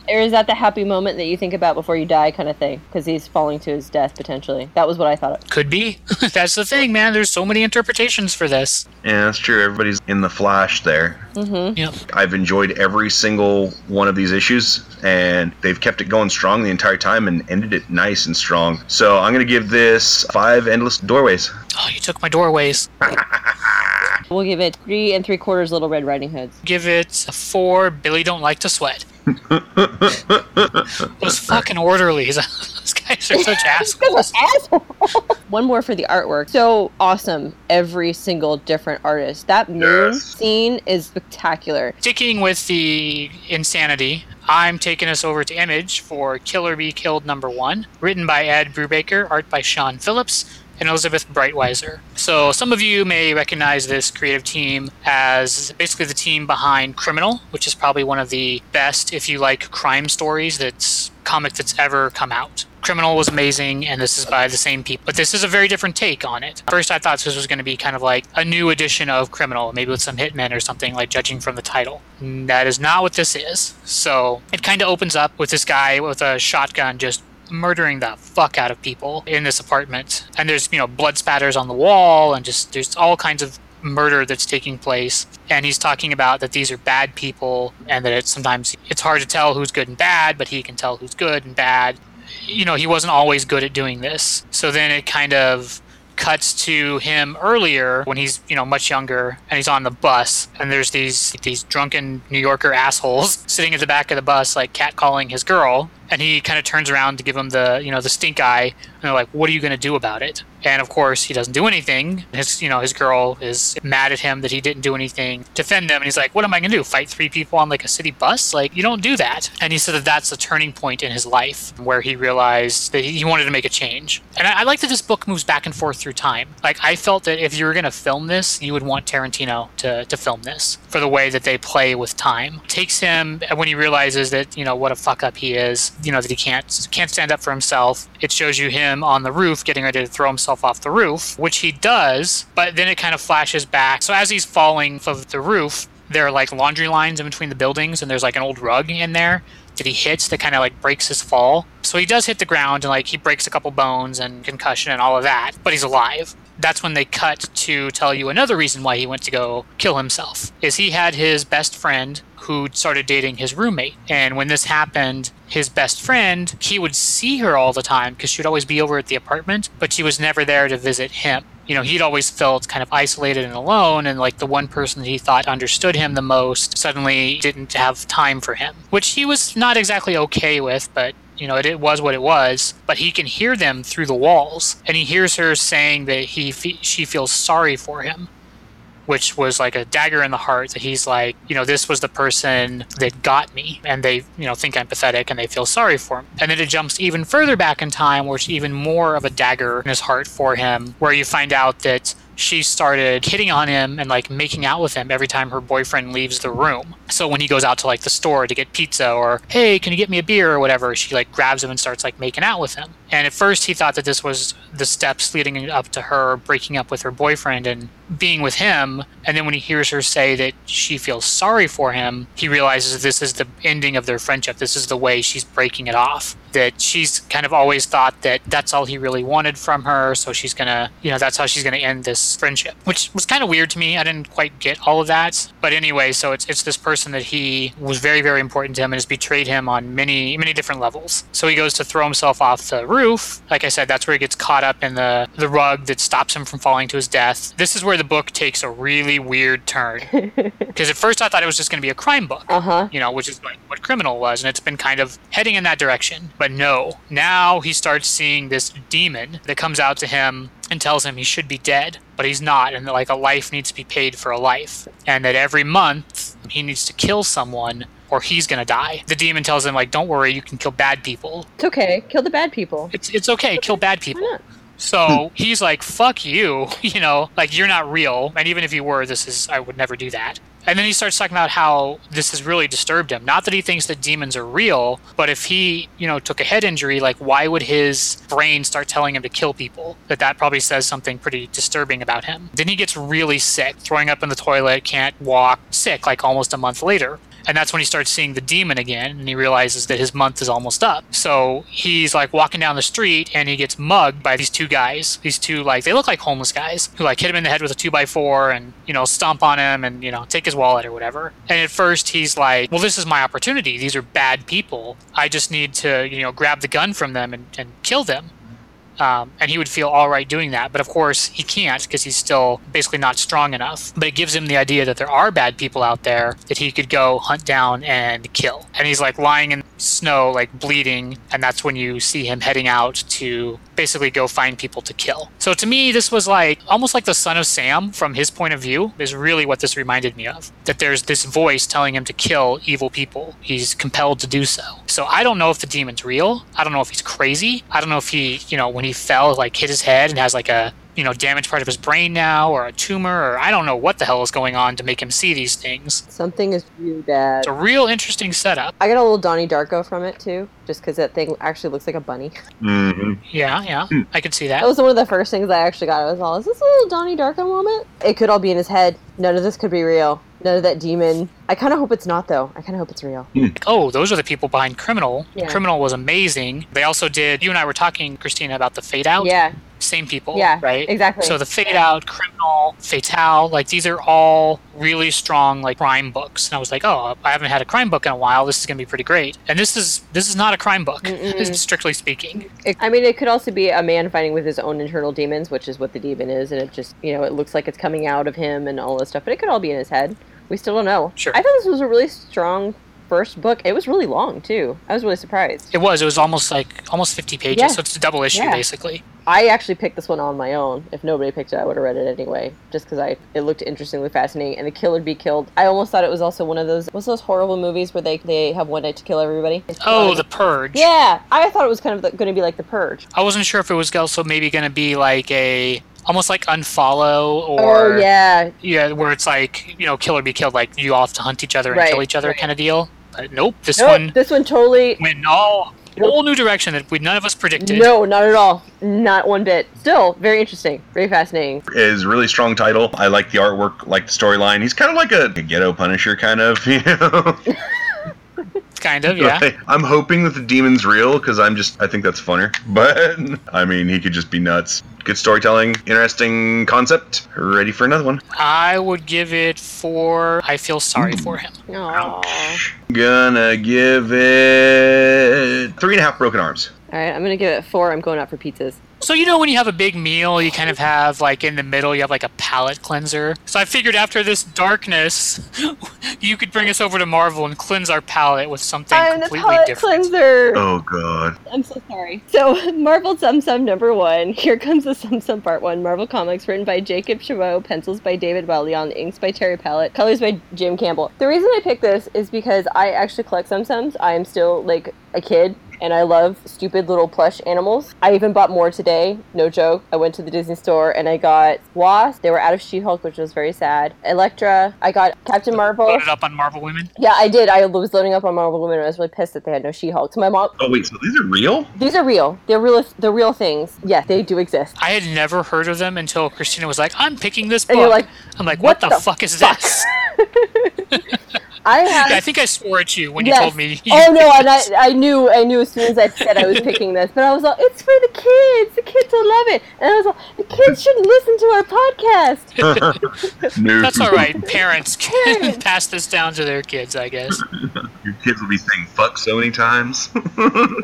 Or is that the happy moment that you think about before you die, kind of thing? Because he's falling to his death potentially. That was what I thought. Of. Could be. That's the thing, man. There's so many interpretations for this. yeah, that's true. Everybody's in the flash there. Mm-hmm. Yep. I've enjoyed every single one of these issues, and they've kept it going strong the entire time and ended it nice and strong. So I'm gonna give this five endless doorways. Oh, you took my doorways. We'll give it three and three quarters Little Red Riding Hoods. Give it a four. Billy don't like to sweat. Those fucking orderlies. Those guys are such assholes. One more for the artwork. So awesome. Every single different artist. That moon Yes. scene is spectacular. Sticking with the insanity, I'm taking us over to Image for Kill or Be Killed number one, written by Ed Brubaker, art by Sean Phillips, and Elizabeth Breitweiser. So some of you may recognize this creative team as basically the team behind Criminal, which is probably one of the best, if you like, crime stories that's comic that's ever come out. Criminal was amazing, and this is by the same people. But this is a very different take on it. First, I thought this was going to be kind of like a new edition of Criminal, maybe with some hitmen or something, like judging from the title. And That is not what this is. So it kind of opens up with this guy with a shotgun just murdering the fuck out of people in this apartment. And there's, you know, blood spatters on the wall, and just there's all kinds of murder that's taking place. And he's talking about that these are bad people and that it's sometimes it's hard to tell who's good and bad but he can tell who's good and bad. You know he wasn't always good at doing this. So then it kind of cuts to him earlier when he's you know much younger and he's on the bus and there's these these drunken new yorker assholes sitting at the back of the bus like catcalling his girl and he kind of turns around to give him the you know the stink eye and they're like what are you going to do about it? And of course he doesn't do anything. His you know his girl is mad at him that he didn't do anything to defend them and he's like what am i going to do fight three people on like a city bus? Like you don't do that. And he said that that's the turning point in his life where he realized that he wanted to make a change. And i, I like that this book moves back and forth through time. Like i felt that if you were going to film this you would want tarantino to, to film this for the way that they play with time. Takes him when he realizes that you know what a fuck up he is you know that he can't can't stand up for himself. It shows you him on the roof getting ready to throw himself off the roof which he does but then it kind of flashes back. So as he's falling off of the roof there are like laundry lines in between the buildings and there's like an old rug in there that he hits that kind of like breaks his fall. So he does hit the ground and like he breaks a couple bones and concussion and all of that but he's alive. That's when they cut to tell you another reason why he went to go kill himself is he had his best friend who started dating his roommate. And when this happened his best friend he would see her all the time because she would always be over at the apartment but she was never there to visit him. You know he'd always felt kind of isolated and alone and like the one person that he thought understood him the most suddenly didn't have time for him which he was not exactly okay with but you know, it, it was what it was, but he can hear them through the walls, and he hears her saying that he fe- she feels sorry for him, which was like a dagger in the heart. That he's like, you know, this was the person that got me, and they, you know, think I'm pathetic, and they feel sorry for him. And then it jumps even further back in time, where it's even more of a dagger in his heart for him, where you find out that she started hitting on him and like making out with him every time her boyfriend leaves the room. So when he goes out to like the store to get pizza or hey, can you get me a beer or whatever, she like grabs him and starts like making out with him. And at first he thought that this was the steps leading up to her breaking up with her boyfriend and being with him. And then when he hears her say that she feels sorry for him, he realizes this is the ending of their friendship. This is the way she's breaking it off. That she's kind of always thought that that's all he really wanted from her. So she's gonna, you know, that's how she's gonna end this friendship, which was kind of weird to me. I didn't quite get all of that. But anyway, so it's it's this person that he was very very important to him and has betrayed him on many many different levels. So he goes to throw himself off the roof. Like I said, that's where he gets caught up in the the rug that stops him from falling to his death. This is where the book takes a really weird turn. Because at first I thought it was just going to be a crime book Uh huh. you know, which is like what criminal was, and it's been kind of heading in that direction. But no, now he starts seeing this demon that comes out to him and tells him he should be dead, but he's not, and that like a life needs to be paid for a life, and that every month he needs to kill someone or he's gonna die. The demon tells him like, "Don't worry, you can kill bad people. It's okay. Kill the bad people. It's it's okay, kill bad Why people." So he's like, "Fuck you," you know, like you're not real, and even if you were, this is I would never do that. And then he starts talking about how this has really disturbed him. Not that he thinks that demons are real, but if he, you know, took a head injury, like why would his brain start telling him to kill people? That that probably says something pretty disturbing about him. Then he gets really sick, throwing up in the toilet, can't walk, sick like almost a month later. And that's when he starts seeing the demon again, and he realizes that his month is almost up. So he's like walking down the street, and he gets mugged by these two guys. These two like they look like homeless guys who like hit him in the head with a two by four, and you know stomp on him, and you know take his wallet or whatever. And at first he's like, "Well, this is my opportunity. These are bad people. I just need to you know grab the gun from them and, and kill them." Um, and he would feel all right doing that. But of course, he can't because he's still basically not strong enough. But it gives him the idea that there are bad people out there that he could go hunt down and kill. And he's like lying in snow, like bleeding. And that's when you see him heading out to basically go find people to kill. So to me, this was like almost like the son of Sam from his point of view, is really what this reminded me of. That there's this voice telling him to kill evil people. He's compelled to do so. So I don't know if the demon's real. I don't know if he's crazy. I don't know if he, you know, when he fell, like hit his head and has like a you know damaged part of his brain now or a tumor or I don't know what the hell is going on to make him see these things. Something is really bad. It's a real interesting setup. I got a little Donnie Darko from it too, just because that thing actually looks like a bunny. hmm Yeah, yeah, I could see that. That was one of the first things I actually got. I was all, is this a little Donnie Darko moment? It could all be in his head. None of this could be real. None of that demon. I kind of hope it's not though. I kind of hope it's real. Hmm. oh, those are the people behind Criminal. Yeah. Criminal was amazing. They also did. You and I were talking, Christina, about the Fade Out. Yeah, Same people. yeah, Right. exactly. So the Fade Out, Criminal, Fatale, like these are all really strong like crime books. And I was like, oh, I haven't had a crime book in a while. This is gonna be pretty great. And this is this is not a crime book, Mm-mm. strictly speaking. It- I mean, it could also be a man fighting with his own internal demons, which is what the demon is, and it just, you know, it looks like it's coming out of him and all this stuff, but it could all be in his head. We still don't know. Sure. I thought this was a really strong first book. It was really long, too. I was really surprised. It was. It was almost like almost 50 pages, Yeah. so it's a double issue Yeah. basically. I actually picked this one on my own. If nobody picked it, I would have read it anyway, just because I it looked interestingly fascinating. And the Kill or Be Killed. I almost thought it was also one of those what's those horrible movies where they they have one night to kill everybody. Oh, The Purge. yeah. I thought it was kind of going to be like the Purge. I wasn't sure if it was also maybe going to be like a almost like Unfollow oh, or oh yeah, yeah, where it's like you know, kill or be killed, like you all have to hunt each other and Right, kill each other right. kind of deal. But nope, this Nope, one this one totally went all whole new direction that we none of us predicted. No, not at all. Not one bit. Still, very interesting. Very fascinating. Is really strong title. I like the artwork, like the storyline. He's kind of like a, a ghetto Punisher, kind of. You know. Kind of, yeah. I'm hoping that the demon's real because I'm just I think that's funner. But I mean, he could just be nuts. Good storytelling, interesting concept. Ready for another one? I would give it four. I feel sorry for him. Aww. Gonna give it three and a half broken arms. All right, I'm gonna give it four. I'm going out for pizzas. So you know when you have a big meal, you kind of have like in the middle, you have like a palate cleanser. So I figured after this darkness, you could bring us over to Marvel and cleanse our palate with something I'm the palate different. cleanser. Oh god. I'm so sorry. So, Marvel Tsum Tsum number one. Here comes the Tsum Tsum part one. Marvel Comics, written by Jacob Chabot, pencils by David Bellion, inks by Terry Pallot, colors by Jim Campbell. The reason I picked this is because I actually collect Tsum Tsums. I am still like a kid. And I love stupid little plush animals. I even bought more today. No joke. I went to the Disney store and I got Wasp. They were out of She-Hulk, which was very sad. Elektra. I got Captain Marvel. Loaded up on Marvel Women. Yeah, I did. I was loading up on Marvel Women. and I was really pissed that they had no She-Hulk. So my mom. Oh wait, so these are real? These are real. They're real. They're real things. Yes, they do exist. I had never heard of them until Christina was like, "I'm picking this book." And you're like, I'm like, "What, "What the, the fuck is fuck?" this?" I have. Yeah, I think I swore at you when you told me. you oh no, and I. I knew I knew as soon as I said I was picking this, but I was like, it's for the kids. The kids will love it, and I was like, the kids should listen to our podcast. no. That's all right. Parents can Parents. pass this down to their kids, I guess. Your kids will be saying fuck so many times.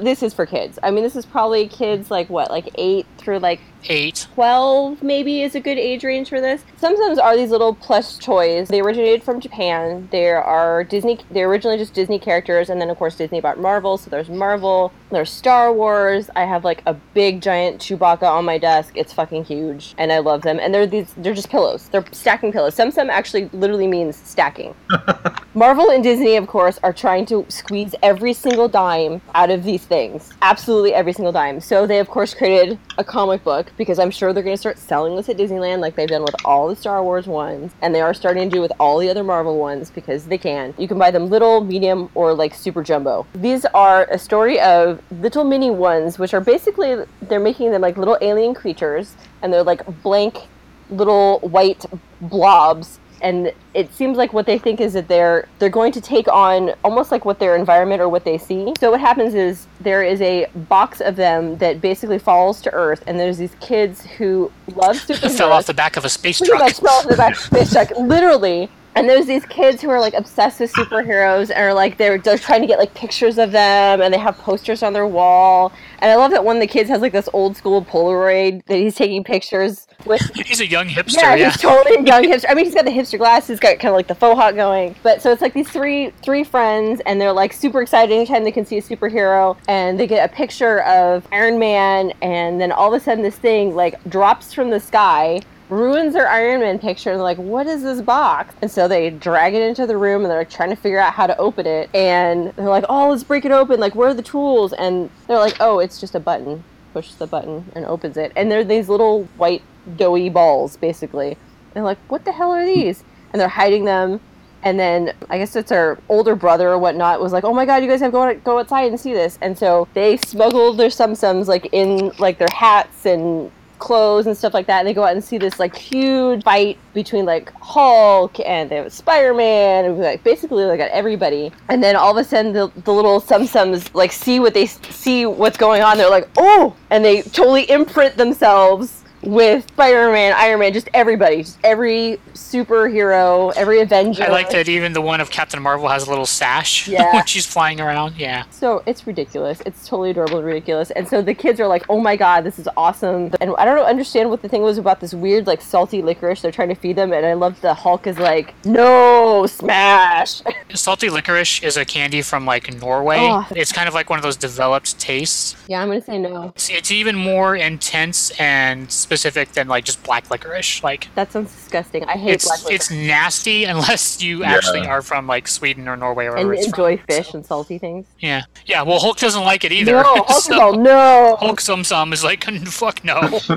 this is for kids. I mean, this is probably kids like what, like eight through like Eight. 12 maybe is a good age range for this. Sometimes are these little plush toys. They originated from Japan. There are Disney they're originally just Disney characters and then of course Disney bought Marvel, so there's Marvel, there's Star Wars. I have like a big giant Chewbacca on my desk. It's fucking huge and I love them. And they're these they're just pillows. They're stacking pillows. Tsum Tsum actually literally means stacking. Marvel and Disney, of course, are trying to to squeeze every single dime out of these things. Absolutely every single dime. So they, of course, created a comic book because I'm sure they're going to start selling this at Disneyland like they've done with all the Star Wars ones. And they are starting to do with all the other Marvel ones because they can. You can buy them little, medium, or like super jumbo. These are a story of little mini ones, which are basically, they're making them like little alien creatures and they're like blank little white blobs and it seems like what they think is that they're they're going to take on almost like what their environment or what they see. So what happens is there is a box of them that basically falls to Earth, and there's these kids who love superheroes. fell off the back of a space truck. fell off the back of a space truck, literally. And there's these kids who are like obsessed with superheroes and are like they're, they're trying to get like pictures of them and they have posters on their wall. And I love that one of the kids has like this old school Polaroid that he's taking pictures with He's a young hipster. yeah, Yeah, he's totally a young hipster. I mean, he's got the hipster glasses, he's got kind of like the faux hawk going. But so it's like these three three friends, and they're like super excited anytime they can see a superhero, and they get a picture of Iron Man, and then all of a sudden this thing like drops from the sky. Ruins their Iron Man picture and they're like, what is this box? And so they drag it into the room and they're like trying to figure out how to open it. And they're like, oh, let's break it open. Like, where are the tools? And they're like, oh, it's just a button. Push the button and opens it. And they're these little white doughy balls, basically. And they're like, what the hell are these? And they're hiding them. And then I guess it's our older brother or whatnot was like, oh my god, you guys have to go outside and see this. And so they smuggled their Tsum Tsums like in like their hats and clothes and stuff like that. And they go out and see this like huge fight between like Hulk and they have Spider Man and like basically like got everybody. And then all of a sudden the, the little Tsum Tsums like see what they see what's going on. They're like, oh, and they totally imprint themselves with Spider-Man, Iron Man, just everybody, just every superhero, every Avenger. I like that even the one of Captain Marvel has a little sash Yeah. when she's flying around. Yeah. So it's ridiculous. It's totally adorable and ridiculous. And so the kids are like, "Oh my god, this is awesome!" And I don't know, understand what the thing was about this weird like salty licorice they're trying to feed them. And I love the Hulk is like, "No, smash!" Salty licorice is a candy from like Norway. Oh. It's kind of like one of those developed tastes. yeah, I'm gonna say no. It's, it's even more intense and specific than like just black licorice. Like That sounds disgusting. I hate it's black licorice. it's nasty unless you actually are from like Sweden or Norway or and it's enjoy from. fish So, and salty things. yeah, yeah. Well, Hulk doesn't like it either. No, Hulk is so no. Hulk Tsum Tsum is like fuck no.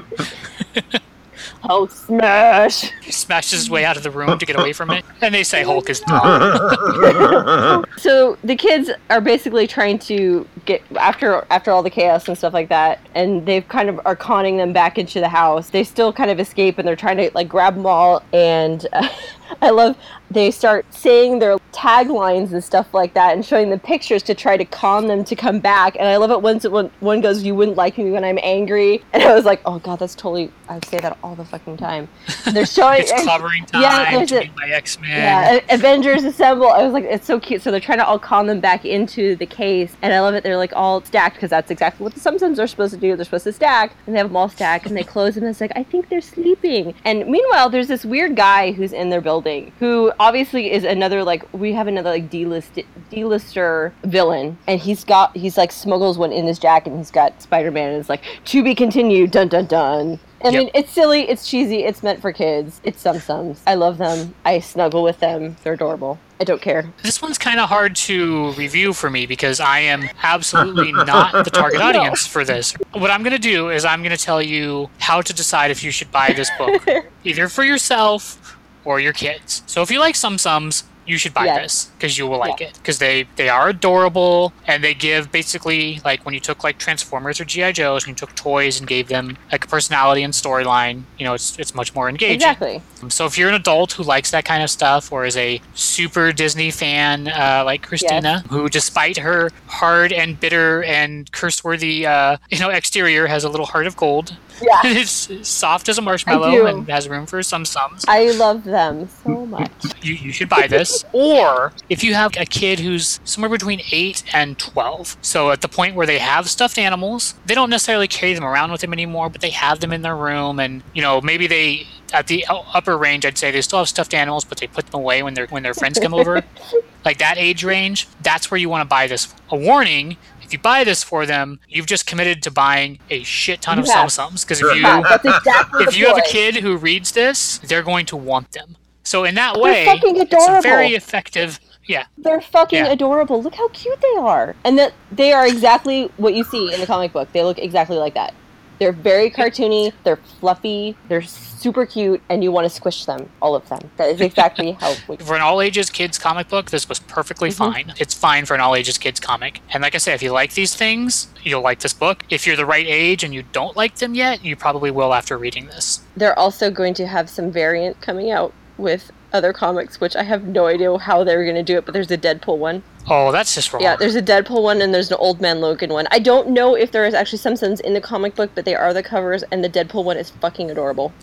Hulk smash. he smashes his way out of the room to get away from it, and they say Hulk is dumb. So the kids are basically trying to get after after all the chaos and stuff like that, and they've kind of are conning them back into the house. They still kind of escape, and they're trying to like grab them all. And uh, I love they start saying their taglines and stuff like that, and showing the pictures to try to con them to come back. And I love it once when one goes, "You wouldn't like me when I'm angry," and I was like, "Oh God, that's totally." I say that all the fucking time. They're showing It's clobbering time Yeah, there's to a- meet my X Men. yeah, Avengers Assemble. I was like, it's so cute. So they're trying to all con them back into the case, and I love it. They're like all stacked because that's exactly what the Tsum Tsums are supposed to do. They're supposed to stack, and they have them all stacked, and they close them. And it's like, I think they're sleeping. And meanwhile, there's this weird guy who's in their building who obviously is another like we have another like D-list D-lister villain, and he's got he's like smuggles one in his jacket, and he's got Spider-Man, and it's like to be continued. Dun dun dun. I Yep. mean, it's silly, it's cheesy, it's meant for kids. It's Tsum Tsums. I love them. I snuggle with them. They're adorable. I don't care. This one's kind of hard to review for me because I am absolutely not the target No. audience for this. What I'm going to do is I'm going to tell you how to decide if you should buy this book, either for yourself or your kids. So if you like Tsum Tsums, you should buy Yes. this because you will like it because they they are adorable and they give basically like when you took like Transformers or GI Joes and you took toys and gave them like a personality and storyline, you know, it's it's much more engaging. Exactly. So if you're an adult who likes that kind of stuff, or is a super Disney fan uh, like Christina, who despite her hard and bitter and curse-worthy, uh, you know, exterior, has a little heart of gold. Yeah. it's soft as a marshmallow and has room for some sums. I love them so much. You, you should buy this. or if you have a kid who's somewhere between 8 and 12, so at the point where they have stuffed animals, they don't necessarily carry them around with them anymore, but they have them in their room, and you know maybe they at the upper range, I'd say they still have stuffed animals, but they put them away when their when their friends come over. like that age range, that's where you want to buy this. A warning. If you buy this for them, you've just committed to buying a shit ton of You Sum have. Sums. Because if you Yeah, that's exactly if the you have a kid who reads this, they're going to want them. So in that They're way, fucking it's a very effective. Yeah. They're fucking Yeah. adorable. Look how cute they are. And that they are exactly what you see in the comic book. They look exactly like that. They're very cartoony, they're fluffy, they're super cute, and you want to squish them, all of them. That is exactly how we For an all ages kids comic book, this was perfectly Mm-hmm. fine. It's fine for an all ages kids comic. And like I said, if you like these things, you'll like this book. If you're the right age and you don't like them yet, you probably will after reading this. They're also going to have some variant coming out with other comics, which I have no idea how they're going to do it, but there's a Deadpool one. Oh, that's just wrong. Yeah, there's a Deadpool one and there's an Old Man Logan one. I don't know if there is actually Simpsons in the comic book, but they are the covers, and the Deadpool one is fucking adorable.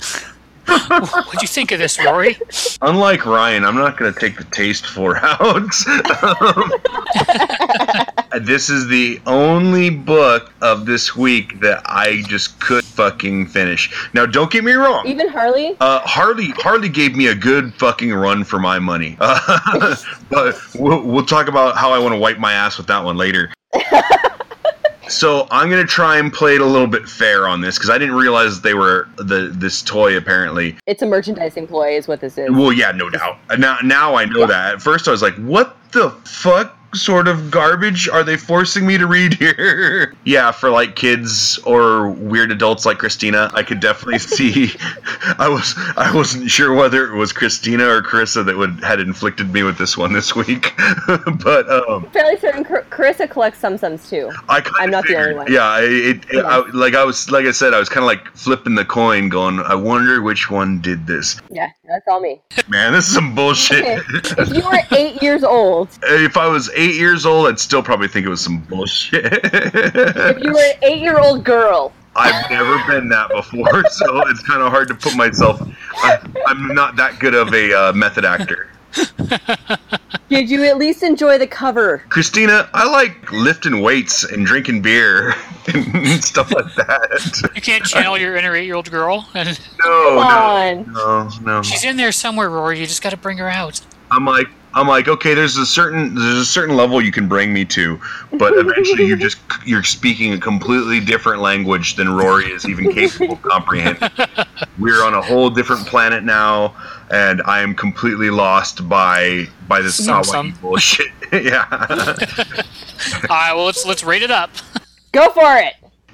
What'd you think of this, Rory? Unlike Ryan, I'm not going to take the tasteful route. Um, this is the only book of this week that I just could fucking finish. Now, don't get me wrong. Even Harley, Uh, Harley Harley gave me a good fucking run for my money, uh, but we'll, we'll talk about how I want to wipe my ass with that one later. so I'm gonna try and play it a little bit fair on this because I didn't realize they were the this toy apparently. it's a merchandising ploy, is what this is. Well, yeah, no doubt. Now now I know that. At first I was like, what the fuck? Sort of garbage are they forcing me to read here? yeah, for like kids or weird adults like Christina, I could definitely see. I was I wasn't sure whether it was Christina or Carissa that would had inflicted me with this one this week, but um, Fairly certain Car- Carissa collects Tsum Tsums too. I I'm not the only one. Yeah, I- it, it, Yeah. I, like I was like I said, I was kind of like flipping the coin, going, I wonder which one did this. Yeah, that's all me. Man, this is some bullshit. Okay. if you were eight years old, if I was eight years old, I'd still probably think it was some bullshit. if you were an eight-year-old girl, I've never been that before, so it's kind of hard to put myself. I, I'm not that good of a uh, method actor. did you at least enjoy the cover? Christina, I like lifting weights and drinking beer and stuff like that. You can't channel your inner eight year old girl. And No, no, no, no. she's in there somewhere, Rory. You just got to bring her out. I'm like, I'm like, okay, there's a certain there's a certain level you can bring me to, but eventually you're just you're speaking a completely different language than Rory is even capable of comprehending. We're on a whole different planet now, and I am completely lost by by this Some- bullshit. yeah. All right, well let's let's rate it up. Go for it.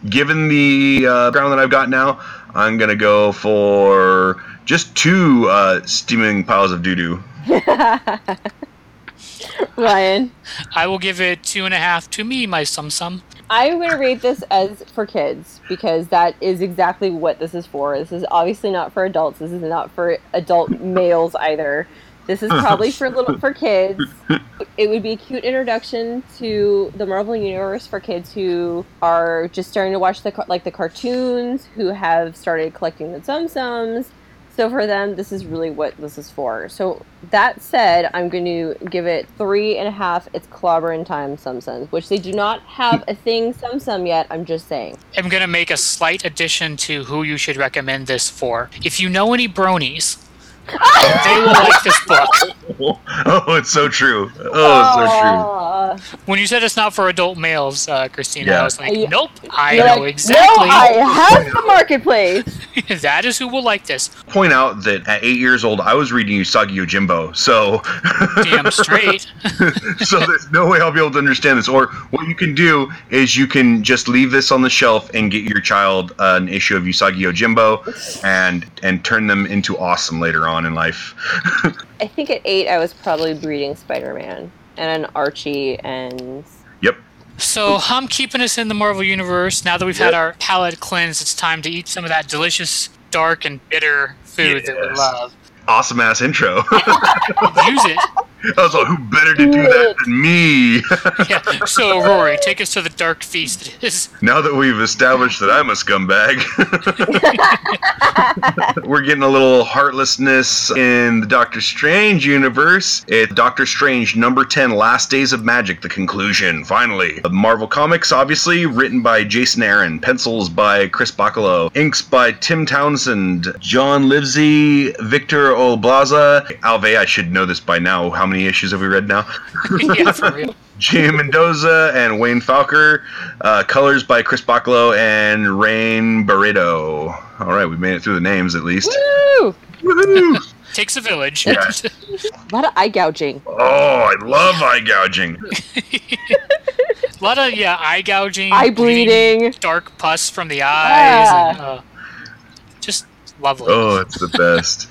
Given the uh, ground that I've got now, I'm gonna go for just two uh, steaming piles of doo doo. Ryan. I will give it two and a half to me, my Tsum Tsum. I'm going to rate this as for kids because that is exactly what this is for. This is obviously not for adults. This is not for adult males either. This is probably for little for kids. It would be a cute introduction to the Marvel universe for kids who are just starting to watch the like the cartoons, who have started collecting the Tsum Tsums. So for them, this is really what this is for. So that said, I'm going to give it three and a half. It's clobbering time Tsum Tsums, which they do not have a thing Tsum Tsum yet. I'm just saying. I'm going to make a slight addition to who you should recommend this for. If you know any bronies, they will like this book. Oh, it's so true. Oh, it's so true. Aw. When you said it's not for adult males, uh, Christina, Yeah. I was like, Yeah. nope, I know like, exactly. No, I have the marketplace. that is who will like this. Point out that at eight years old, I was reading Usagi Yojimbo, so Damn straight. so there's no way I'll be able to understand this. Or what you can do is you can just leave this on the shelf and get your child uh, an issue of Usagi Yojimbo, and and turn them into awesome later on in life. I think at eight, I was probably breeding Spider Man and an Archie and yep. So I'm keeping us in the Marvel universe. Now that we've had our palate cleansed, it's time to eat some of that delicious, dark, and bitter food that we love. Awesome ass intro. Use it. I was like, who better to do that than me? Yeah. So Rory, take us to the dark feast now that we've established that I'm a scumbag, we're getting a little heartlessness in the Doctor Strange universe. It's Doctor Strange number 10, Last Days of Magic, the conclusion, finally. Marvel Comics, obviously, written by Jason Aaron, pencils by Chris Bachalo, inks by Tim Townsend, John Livesay, Victor Olazaba, Alve, I should know this by now. How many issues have we read now? yeah, for real. Jim Mendoza and Wayne Falker. Uh, colors by Chris Bachalo and Rain Beredo. All right, we made it through the names at least. Woo! Woohoo! Takes a village. Yeah. A lot of eye gouging. Oh, I love eye gouging. a lot of yeah, eye gouging, Eye bleeding. dark pus from the Yeah. eyes, and, uh, just lovely. Oh, it's the best.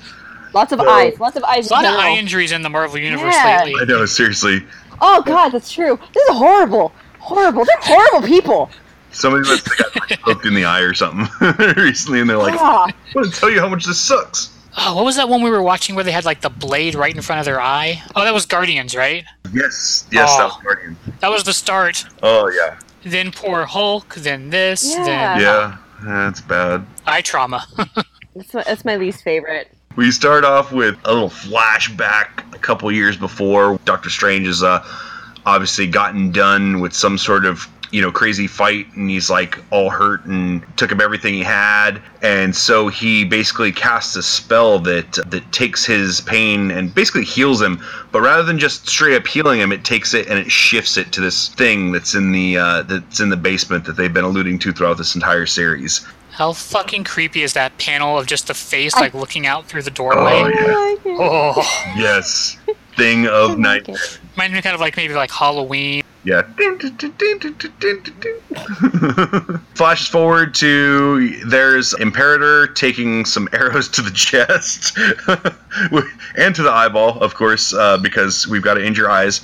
Lots of No. eyes. Lots of eyes. a lot of eye injuries in the Marvel universe Yeah. lately. I know, seriously. Oh god, that's true. This is horrible. Horrible. They're horrible people. Somebody must have got like, poked in the eye or something recently, and they're like, Ah. I want to tell you how much this sucks. Oh, what was that one we were watching where they had like the blade right in front of their eye? Oh, that was Guardians, right? Yes, yes, that Oh. was Guardian. That was the start. Oh, yeah. Then poor Hulk. Then this. Yeah. Then Yeah, that's bad. eye trauma. That's my, that's my least favorite. We start off with a little flashback a couple years before. Doctor Strange has uh, obviously gotten done with some sort of you know crazy fight and he's like all hurt and took him everything he had. And so he basically casts a spell that that takes his pain and basically heals him. But rather than just straight up healing him it takes it and it shifts it to this thing that's in the uh, that's in the basement that they've been alluding to throughout this entire series How fucking creepy is that panel of just the face I- like looking out through the doorway? Oh, yeah. I. Oh, yes thing of night reminds me kind of like maybe like Halloween. Yeah. Flashes forward to there's Imperator taking some arrows to the chest and to the eyeball, of course, uh, because we've got to injure eyes.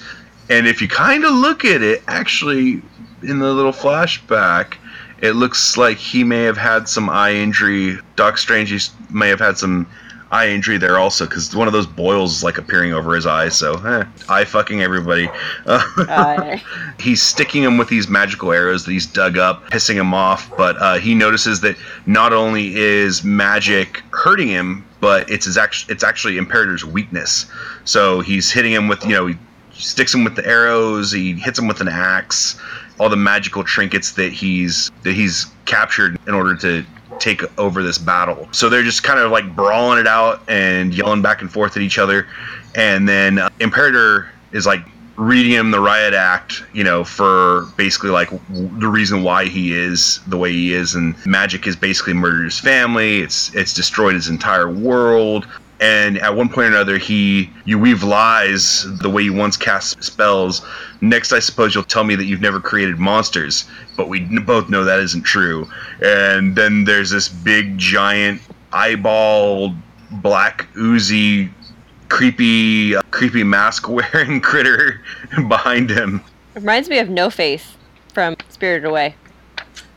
And if you kind of look at it, actually, in the little flashback, it looks like he may have had some eye injury. Doc Strange may have had some eye injury there also, because one of those boils is like appearing over his eyes. So, eh, eye fucking everybody. Uh, he's sticking him with these magical arrows that he's dug up, pissing him off. But uh, he notices that not only is magic hurting him, but it's his act- it's actually Imperator's weakness. So he's hitting him with you know he sticks him with the arrows, he hits him with an axe, all the magical trinkets that he's that he's captured in order to take over this battle. So they're just kind of like brawling it out and yelling back and forth at each other. And then uh, Imperator is like reading him the riot act, you know, for basically like w- the reason why he is the way he is, and magic has basically murdered his family. It's it's destroyed his entire world. And at one point or another, he you weave lies the way you once cast spells. Next, I suppose you'll tell me that you've never created monsters, but we both know that isn't true. And then there's this big giant eyeball black oozy creepy, uh, creepy mask wearing critter behind him. reminds me of No Face from Spirited Away.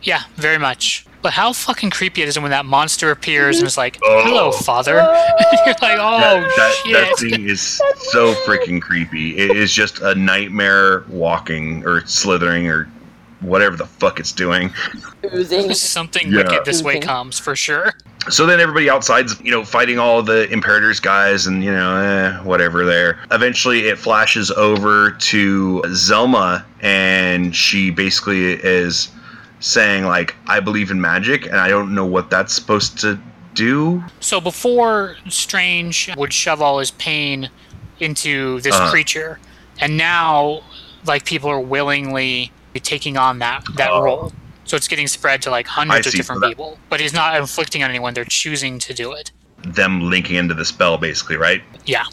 Yeah, very much. But how fucking creepy it is when that monster appears and is like, Oh. "Hello, father." You're like, "Oh that, that, shit!" that thing is so freaking creepy. It is just a nightmare walking or slithering or whatever the fuck it's doing. Oozing. Something Yeah. wicked this way comes for sure. So then everybody outside's, you know, fighting all the Imperator's guys and, you know, eh, whatever there. Eventually it flashes over to Zelma and she basically is saying, like, I believe in magic and I don't know what that's supposed to do. So before Strange would shove all his pain into this Uh-huh. creature, and now like people are willingly taking on that that Oh. role. So it's getting spread to like hundreds I of different so that- people. But he's not inflicting on anyone; they're choosing to do it. Them linking into the spell, basically, right? Yeah.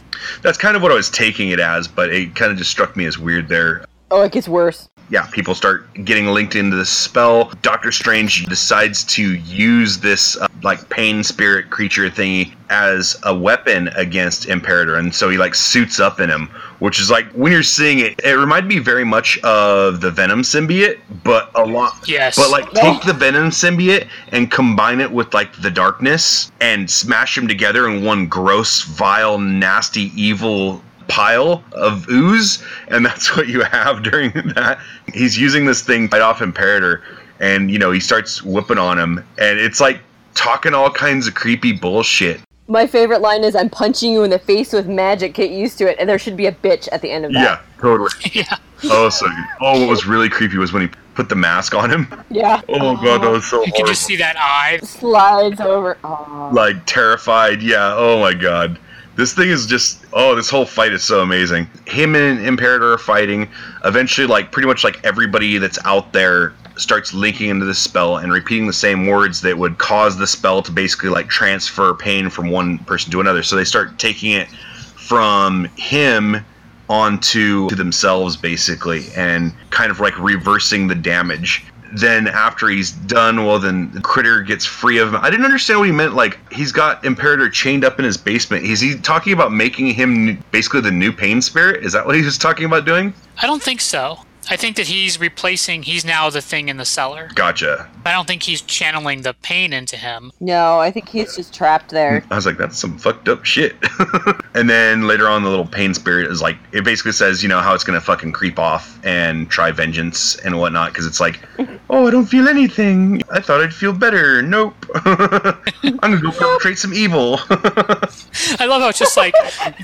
That's kind of what I was taking it as, but it kind of just struck me as weird there. Oh, it gets worse. Yeah, people start getting linked into the spell. Doctor Strange decides to use this uh, like pain spirit creature thingy as a weapon against Imperator, and so he like suits up in him, which is like when you're seeing it, it reminded me very much of the Venom symbiote, but a lot. Yes. But like take the Venom symbiote and combine it with like the darkness and smash them together in one gross, vile, nasty, evil pile of ooze, and that's what you have during that. He's using this thing right off Imperator, and you know he starts whipping on him, and it's like talking all kinds of creepy bullshit. My favorite line is, "I'm punching you in the face with magic. Get used to it." And there should be a bitch at the end of that. Yeah, totally. yeah. Oh, so oh, what was really creepy was when he put the mask on him. Yeah. Oh my god, that was so You can just see that eye. Slides over. Aw. like terrified. Yeah. Oh my god. This thing is just oh, this whole fight is so amazing. Him and Imperator are fighting. Eventually, like pretty much like everybody that's out there starts linking into the spell and repeating the same words that would cause the spell to basically like transfer pain from one person to another. So they start taking it from him onto to themselves basically and kind of like reversing the damage then after he's done well then the critter gets free of him. I didn't understand what he meant like he's got imperator chained up in his basement. Is he talking about making him basically the new pain spirit? Is that what he was talking about doing? I don't think so. I think that he's replacing. He's now the thing in the cellar. gotcha I don't think he's channeling the pain into him. No, I think he's just trapped there. I was like, that's some fucked up shit. and then later on, the little pain spirit is like, it basically says, you know, how it's gonna fucking creep off and try vengeance and whatnot, because it's like, oh, I don't feel anything. I thought I'd feel better. Nope. I'm gonna go perpetrate some evil. I love how it's just like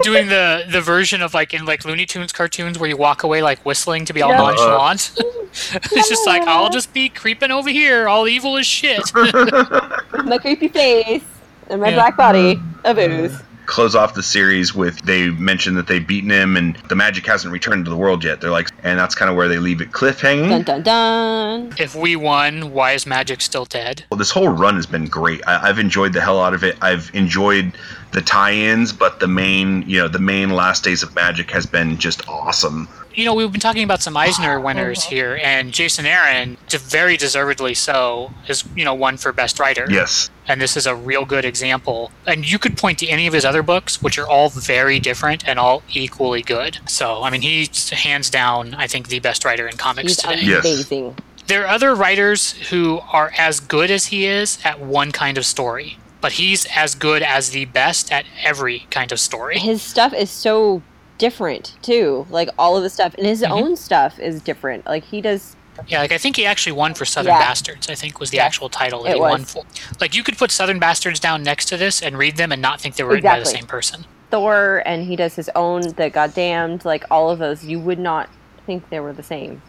doing the the version of like in like Looney Tunes cartoons where you walk away like whistling to be all Yeah. Nonchalant. it's just like I'll just be creeping over here. All evil is shit. my creepy face and my Yeah. black body of ooze. Close off the series with they mention that they've beaten him and the magic hasn't returned to the world yet. They're like, and that's kind of where they leave it cliffhanging. Dun dun dun. if we won, why is magic still dead? Well, this whole run has been great. I, I've enjoyed the hell out of it. I've enjoyed the tie-ins, but the main, you know, the main Last Days of Magic has been just awesome. You know, we've been talking about some Eisner winners here, and Jason Aaron, very deservedly so, is you know won for best writer. Yes, and this is a real good example. And you could point to any of his other books, which are all very different and all equally good. So, I mean, he's hands down, I think, the best writer in comics He's today. Yes. amazing. There are other writers who are as good as he is at one kind of story, but he's as good as the best at every kind of story. His stuff is so different too. Like all of the stuff, and his Mhm. own stuff is different. Like he does. Yeah, like I think he actually won for Southern Yeah. Bastards. I think was the Yeah, actual title that it he won for. Like you could put Southern Bastards down next to this and read them and not think they were written by the same person. Thor, and he does his own. The Goddamned, like all of those, you would not think they were the same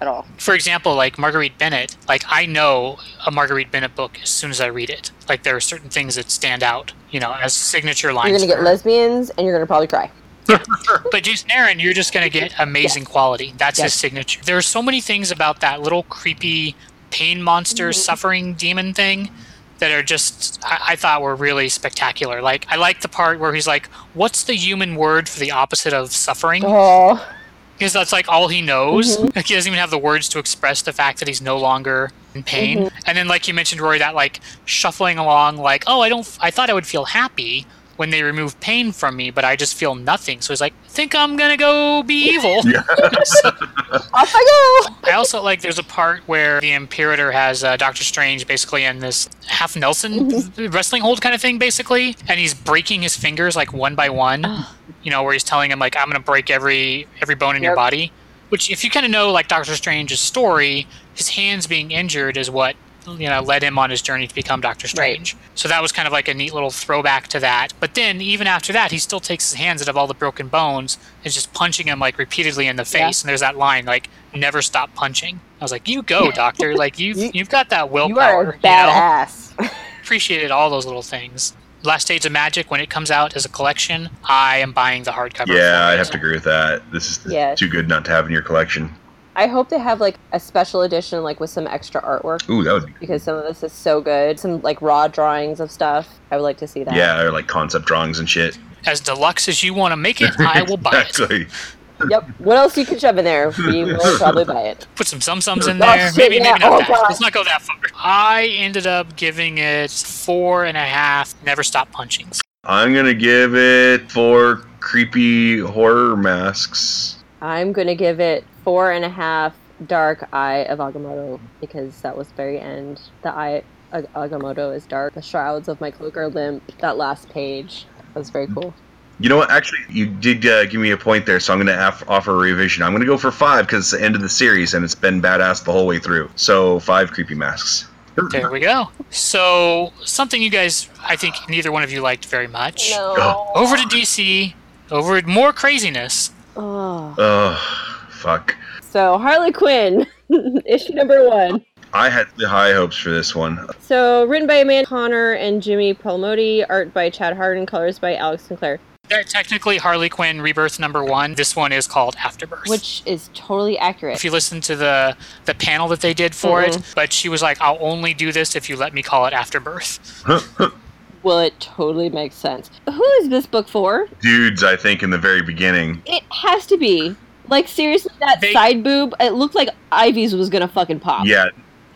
at all. For example, like Marguerite Bennett, like I know a Marguerite Bennett book as soon as I read it. Like there are certain things that stand out, you know, as signature lines. You're gonna get lesbians, and you're gonna probably cry. But Jason Aaron, you're just gonna get amazing quality. That's his signature. There are so many things about that little creepy pain monster Mm-hmm. suffering demon thing that are just I, I thought were really spectacular. Like I like the part where he's like, "What's the human word for the opposite of suffering?" Oh, Because that's like all he knows. Mm-hmm. Like he doesn't even have the words to express the fact that he's no longer in pain. Mm-hmm. And then, like you mentioned, Rory, that like shuffling along, like, "Oh, I don't. I thought I would feel happy." When they remove pain from me, but I just feel nothing. So he's like, think I'm gonna go be evil. So- off I go. I also like there's a part where the Imperator has uh, Doctor Strange basically in this half Nelson wrestling hold kind of thing, basically, and he's breaking his fingers like one by one. you know, where he's telling him like, "I'm gonna break every every bone in your body." Which, if you kind of know like Doctor Strange's story, his hands being injured is what you know led him on his journey to become Doctor Strange. So that was kind of like a neat little throwback to that. But then even after that, he still takes his hands out of all the broken bones and is just punching him like repeatedly in the face. Yeah. And there's that line like, "Never stop punching." I was like, "You go, Doctor! like you've You- you've got that willpower." You willpower." are a badass. Appreciated all those little things. Last Days of Magic, when it comes out as a collection, I am buying the hardcover. yeah, I'd have to agree with that. This is Yes. too good not to have in your collection. I hope they have like a special edition, like with some extra artwork, Ooh, that would be because some of this is so good. Some like raw drawings of stuff. I would like to see that. yeah, or like concept drawings and shit. As deluxe as you want to make it, I will buy it. exactly. Yep. What else you can shove in there? We will probably buy it. Put some Tsum Tsums in Oh, there. shit, maybe, yeah. maybe not Oh, that. God. Let's not go that far. I ended up giving it four and a half. Never stop punching. I'm gonna give it four creepy horror masks. I'm gonna give it four and a half dark eye of Agamotto because that was very end. The eye of Agamotto is dark. The shrouds of my cloak are limp. That last page was very cool. You know what? Actually, you did uh, give me a point there, so I'm going to af- offer a revision. I'm going to go for five because it's the end of the series and it's been badass the whole way through. So five creepy masks. There we go. So, something you guys, I think neither one of you liked very much. No. Over to DC, over more craziness. Oh. Oh, fuck. So Harley Quinn, issue number one. I had the high hopes for this one. So written by Amanda Conner and Jimmy Palmiotti, art by Chad Hardin, colors by Alex Sinclair. That technically Harley Quinn Rebirth number one. This one is called Afterbirth. Which is totally accurate. if you listen to the the panel that they did for it, mm-hmm. but she was like, "I'll only do this if you let me call it Afterbirth." Well, it totally makes sense. Who is this book for? Dudes, I think in the very beginning. It has to be. Like, seriously, that They- side boob, it looked like Ivy's was gonna fucking pop. Yeah,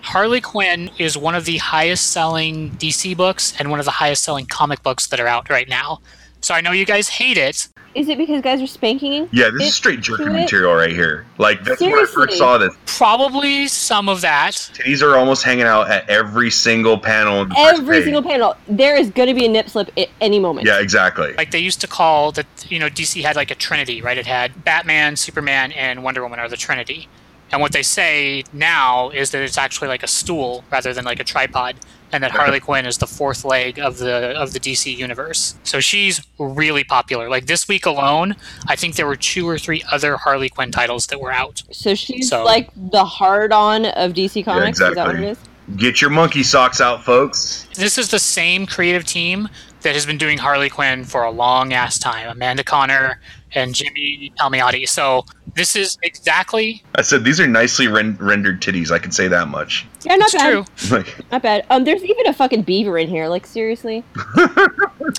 Harley Quinn is one of the highest selling DC books and one of the highest selling comic books that are out right now. So I know you guys hate it. Is it because guys are spanking? yeah. This is straight jerky to it? material right here. Like that's when I first saw this. Probably some of that. Titties are almost hanging out at every single panel. on the first Every single panel. There is gonna be a nip slip at any moment. Yeah, exactly. Like they used to call that, you know, DC had like a trinity, right? It had Batman, Superman, and Wonder Woman are the trinity. And what they say now is that it's actually like a stool rather than like a tripod, and that Harley Quinn is the fourth leg of the of the DC universe. So she's really popular. Like this week alone, I think there were two or three other Harley Quinn titles that were out. So she's So- like the hard on of DC Comics. Is that what exactly. it is? Get your monkey socks out, folks. This is the same creative team that has been doing Harley Quinn for a long ass time. Amanda Conner and Jimmy Palmiotti. So this is exactly I said these are nicely ren- rendered titties. I can say that much. Yeah, not it's bad. true. Like, Not bad. Um, there's even a fucking beaver in here. Like seriously.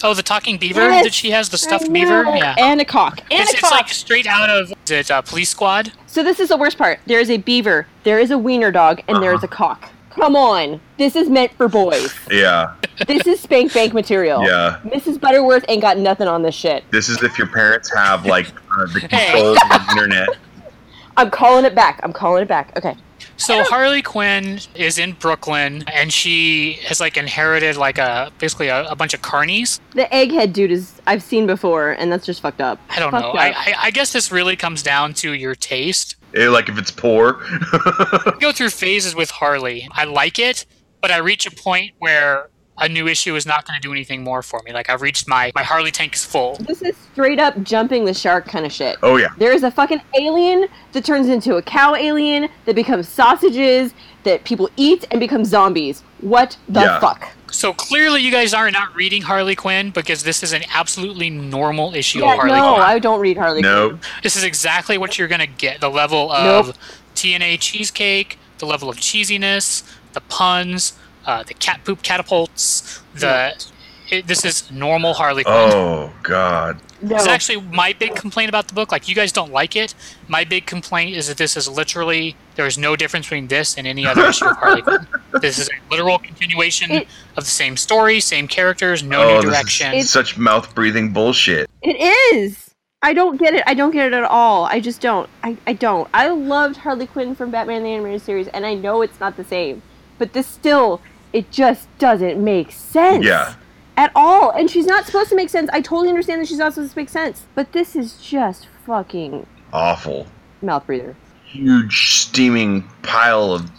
Oh, the talking beaver Yes, that she has, the stuffed beaver. Yeah, And a cock. And it's, a it's cock. like straight out of is it uh, Police Squad. So this is the worst part. There is a beaver, there is a wiener dog, and there is a cock. Come on. This is meant for boys. yeah, this is spank bank material. yeah. Mrs. Butterworth ain't got nothing on this shit. This is if your parents have like uh, the Hey. control of the internet. I'm calling it back. I'm calling it back. Okay. So Harley Quinn is in Brooklyn, and she has like inherited like a basically a, a bunch of carnies. The egghead dude is I've seen before, and that's just fucked up. I don't Fucked know. I, I, I guess this really comes down to your taste. Eh, like if it's poor. I go through phases with Harley. I like it, but I reach a point where a new issue is not going to do anything more for me. Like I've reached my my Harley tank is full. This is straight up jumping the shark kind of shit. oh yeah. There is a fucking alien that turns into a cow alien that becomes sausages that people eat and become zombies. What the Yeah. fuck? So clearly, you guys are not reading Harley Quinn because this is an absolutely normal issue Yeah, of Harley no, Quinn. I don't read Harley No. Quinn. This is exactly what you're going to get. The level of Nope. TNA cheesecake, the level of cheesiness, the puns, uh, the cat poop catapults. The it, this is normal Harley Quinn. Oh god. No. This is actually my big complaint about the book. Like you guys don't like it. My big complaint is that this is literally there is no difference between this and any other issue of Harley Quinn. This is a literal continuation It- of the same story, same characters, no oh, new this direction. is such mouth breathing bullshit. It is. I don't get it. I don't get it at all. I just don't. I, I don't. I loved Harley Quinn from Batman the Animated Series, and I know it's not the same. But this still, it just doesn't make sense. Yeah. At all. And she's not supposed to make sense. I totally understand that she's not supposed to make sense. But this is just fucking Awful. mouth breather. Huge steaming pile of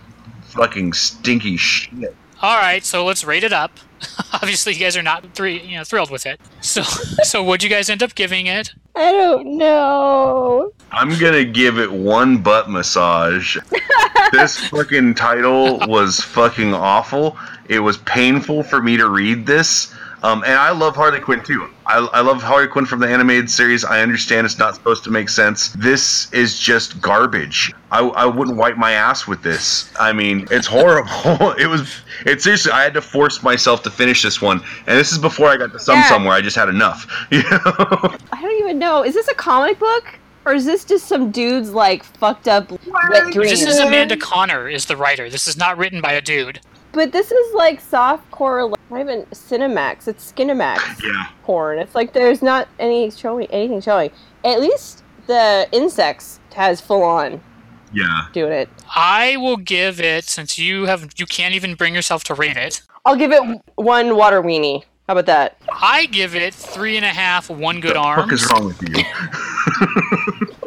fucking stinky shit. All right, so let's rate it up. Obviously, you guys are not three, you know, thrilled with it. So, so would you guys end up giving it? I don't know. I'm gonna give it one butt massage. this fucking title was fucking awful. It was painful for me to read this. Um, and I love Harley Quinn too. I, I love Harley Quinn from the animated series. I understand it's not supposed to make sense. This is just garbage. I, I wouldn't wipe my ass with this. I mean, it's horrible. it was. It seriously. I had to force myself to finish this one, and this is before I got to some Yeah. somewhere. I just had enough. You know? I don't even know. Is this a comic book? Or is this just some dude's like fucked up wet dream? This is Amanda Conner is the writer. This is not written by a dude. But this is like softcore, like, not even Cinemax. It's Skinemax yeah. porn. It's like there's not any showing anything showing. At least the insects has full on Yeah. doing it. I will give it since you have you can't even bring yourself to rate it. I'll give it one water weenie. How about that? I give it three and a half. One good the fuck is wrong with you?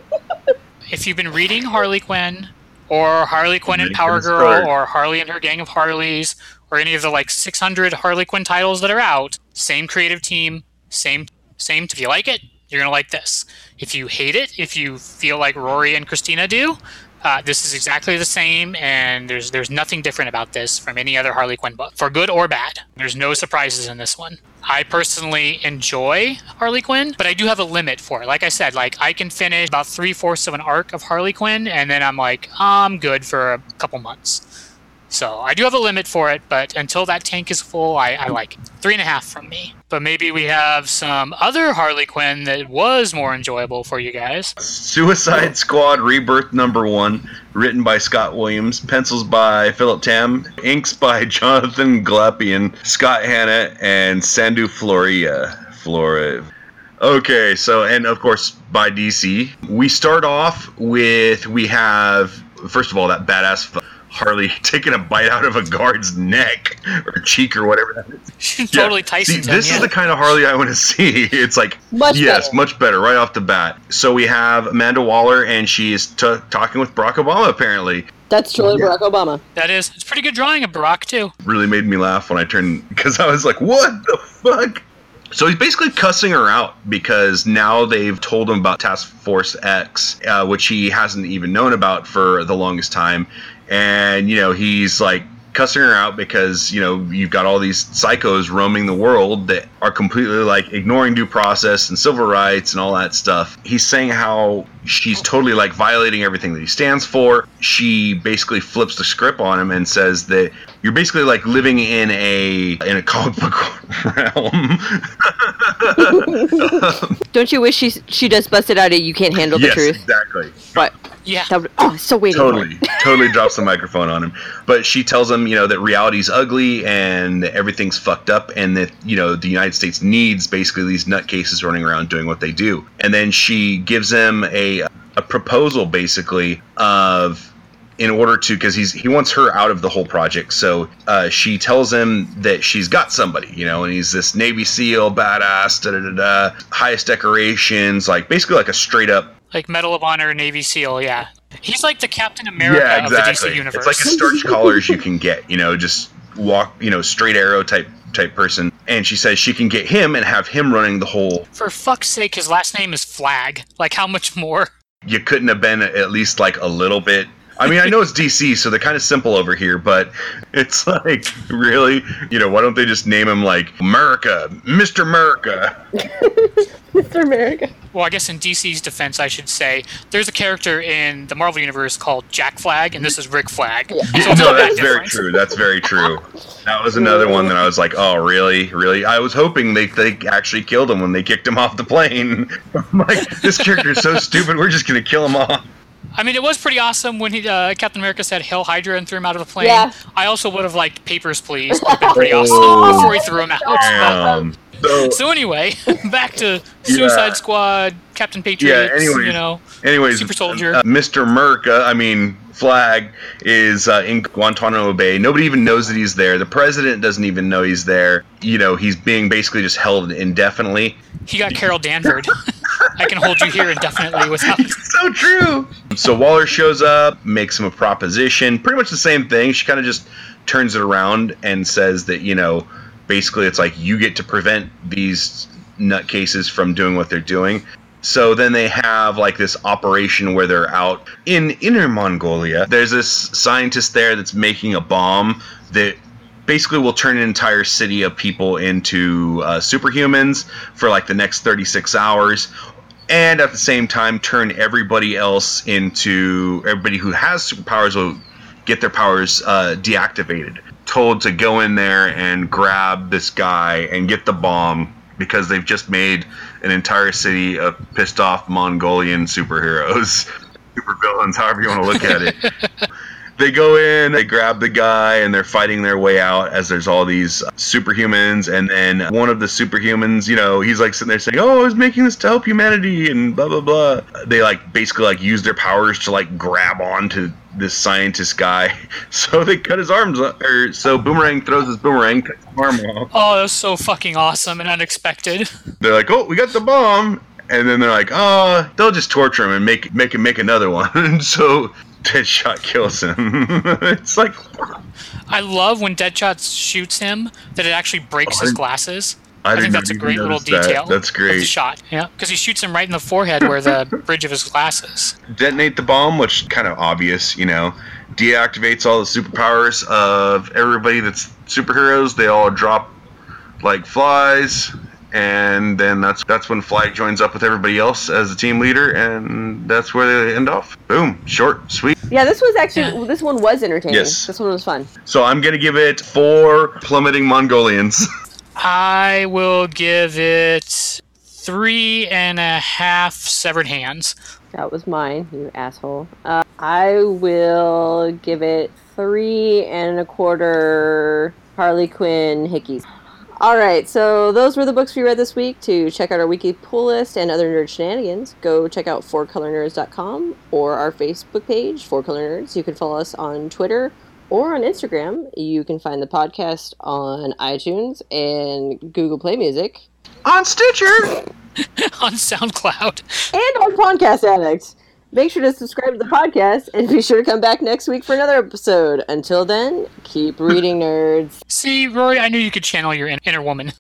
If you've been reading Harley Quinn or Harley Quinn and Power Girl Star. or Harley and her gang of Harleys or any of the like 600 Harley Quinn titles that are out, same creative team, same same. If you like it, you're gonna like this. If you hate it, if you feel like Rory and Christina do, Uh, this is exactly the same, and there's there's nothing different about this from any other Harley Quinn book, for good or bad. There's no surprises in this one. I personally enjoy Harley Quinn, but I do have a limit for it. Like I said, like I can finish about three fourths of an arc of Harley Quinn, and then I'm like, I'm good for a couple months. So I do have a limit for it, but until that tank is full, I, I like it. Three and a half from me. But maybe we have some other Harley Quinn that was more enjoyable for you guys. Suicide Squad Rebirth number one, written by Scott Williams, pencils by Philip Tan, inks by Jonathan Glapion, Scott Hanna, and Sandu Florea. Flora. Okay, so and of course by DC. We start off with we have first of all that badass Harley taking a bite out of a guard's neck or cheek or whatever that is. totally Yeah. Tyson. See, this is the kind of Harley I want to see. It's like Much yes, better. much better right off the bat. So we have Amanda Waller, and she is t- talking with Barack Obama. Apparently, That's totally Yeah. Barack Obama. that is. It's a pretty good drawing of Barack too. really made me laugh when I turned because I was like, "What the fuck?" So he's basically cussing her out because now they've told him about Task Force X, uh, which he hasn't even known about for the longest time, and you know he's like cussing her out because you know you've got all these psychos roaming the world that are completely like ignoring due process and civil rights and all that stuff. He's saying how she's totally like violating everything that he stands for. She basically flips the script on him and says that you're basically like living in a in a comic book realm. Don't you wish she she just busted out of you can't handle the yes, truth? exactly. But Yeah. that would, oh, so waiting. Totally, totally drops the microphone on him. But she tells him, you know, that reality's ugly and everything's fucked up, and that you know the United States needs basically these nutcases running around doing what they do. And then she gives him a a proposal, basically of in order to because he's he wants her out of the whole project so uh, she tells him that she's got somebody you know and he's this navy seal badass da da da da highest decorations like basically like a straight up Like Medal of Honor, Navy SEAL. Yeah. He's like the Captain America of the DC universe. It's like as starch collars you can get, you know, just walk, you know, straight arrow type type person. And she says she can get him and have him running the whole. For fuck's sake, his last name is Flag. Like, how much more? You couldn't have been at least like a little bit. I mean, I know it's DC, so they're kind of simple over here, but it's like really, you know, why don't they just name him like America, Mister America? Mr. America. Well, I guess in DC's defense, I should say there's a character in the Marvel universe called Jack Flag, and this is Rick Flag. So no, not that that's very true. That's very true. That was another one that I was like, oh, really, really? I was hoping they they actually killed him when they kicked him off the plane. I'm like, this character is so stupid. We're just gonna kill him off. I mean, it was pretty awesome when he, uh, Captain America said "Hail Hydra" and threw him out of the plane. Yeah. I also would have liked "Papers, Please." Would have been pretty Oh. awesome before he threw him out. Um, so, So anyway, back to Suicide Squad, Captain Patriot. anyways. you know, anyways, Super Soldier. uh, Mr. America, I mean, Flag is uh, in Guantanamo Bay. Nobody even knows that he's there. The president doesn't even know he's there. You know, he's being basically just held indefinitely. He got Carol Danvard. I can hold you here indefinitely without. so true. So Waller shows up, makes him a proposition, pretty much the same thing. She kind of just turns it around and says that, you know, basically it's like you get to prevent these nutcases from doing what they're doing. So then they have like this operation where they're out in Inner Mongolia. There's this scientist there that's making a bomb that basically will turn an entire city of people into uh, superhumans for like the next 36 hours and at the same time turn everybody else into everybody who has superpowers will get their powers uh, deactivated. Told to go in there and grab this guy and get the bomb because they've just made an entire city of pissed off mongolian superheroes. Supervillains however you want to look at it they go in, they grab the guy, and they're fighting their way out as there's all these uh, superhumans. And then one of the superhumans, you know, he's like sitting there saying, "Oh, I was making this to help humanity," and blah blah blah. They like basically like use their powers to like grab onto this scientist guy. So they cut his arms, o- or so Boomerang throws his boomerang, cuts his arm off. Oh, that was so fucking awesome and unexpected. They're like, "Oh, we got the bomb." And then they're like, "Oh, they'll just torture him and make make him make another one." And so Deadshot kills him. it's like I love when Deadshot shoots him that it actually breaks Oh, I his glasses. I, did think that's a great little that. detail. That's great. shot. Yeah, because he shoots him right in the forehead where the bridge of his glasses. Detonate the bomb, which kind of obvious, you know. Deactivates all the superpowers of everybody that's superheroes. They all drop like flies, and then that's that's when Flag joins up with everybody else as the team leader, and that's where they end off. Boom, short, sweet. Yeah, this was actually Yeah. this one was entertaining. Yes. This one was fun. So I'm gonna give it four plummeting Mongolians. I will give it three and a half severed hands. That was mine, you asshole. Uh, I will give it three and a quarter Harley Quinn hickeys. All right, so those were the books we read this week. To check out our weekly pull list and other nerd shenanigans, go check out fourcolornerds.com or our Facebook page, Four Color Nerds. You can follow us on Twitter or on Instagram. You can find the podcast on iTunes and Google Play Music On Stitcher. on SoundCloud. and on Podcast Addict. Make sure to subscribe to the podcast and be sure to come back next week for another episode. Until then, keep reading, nerds. See, Rory, I knew you could channel your inner woman.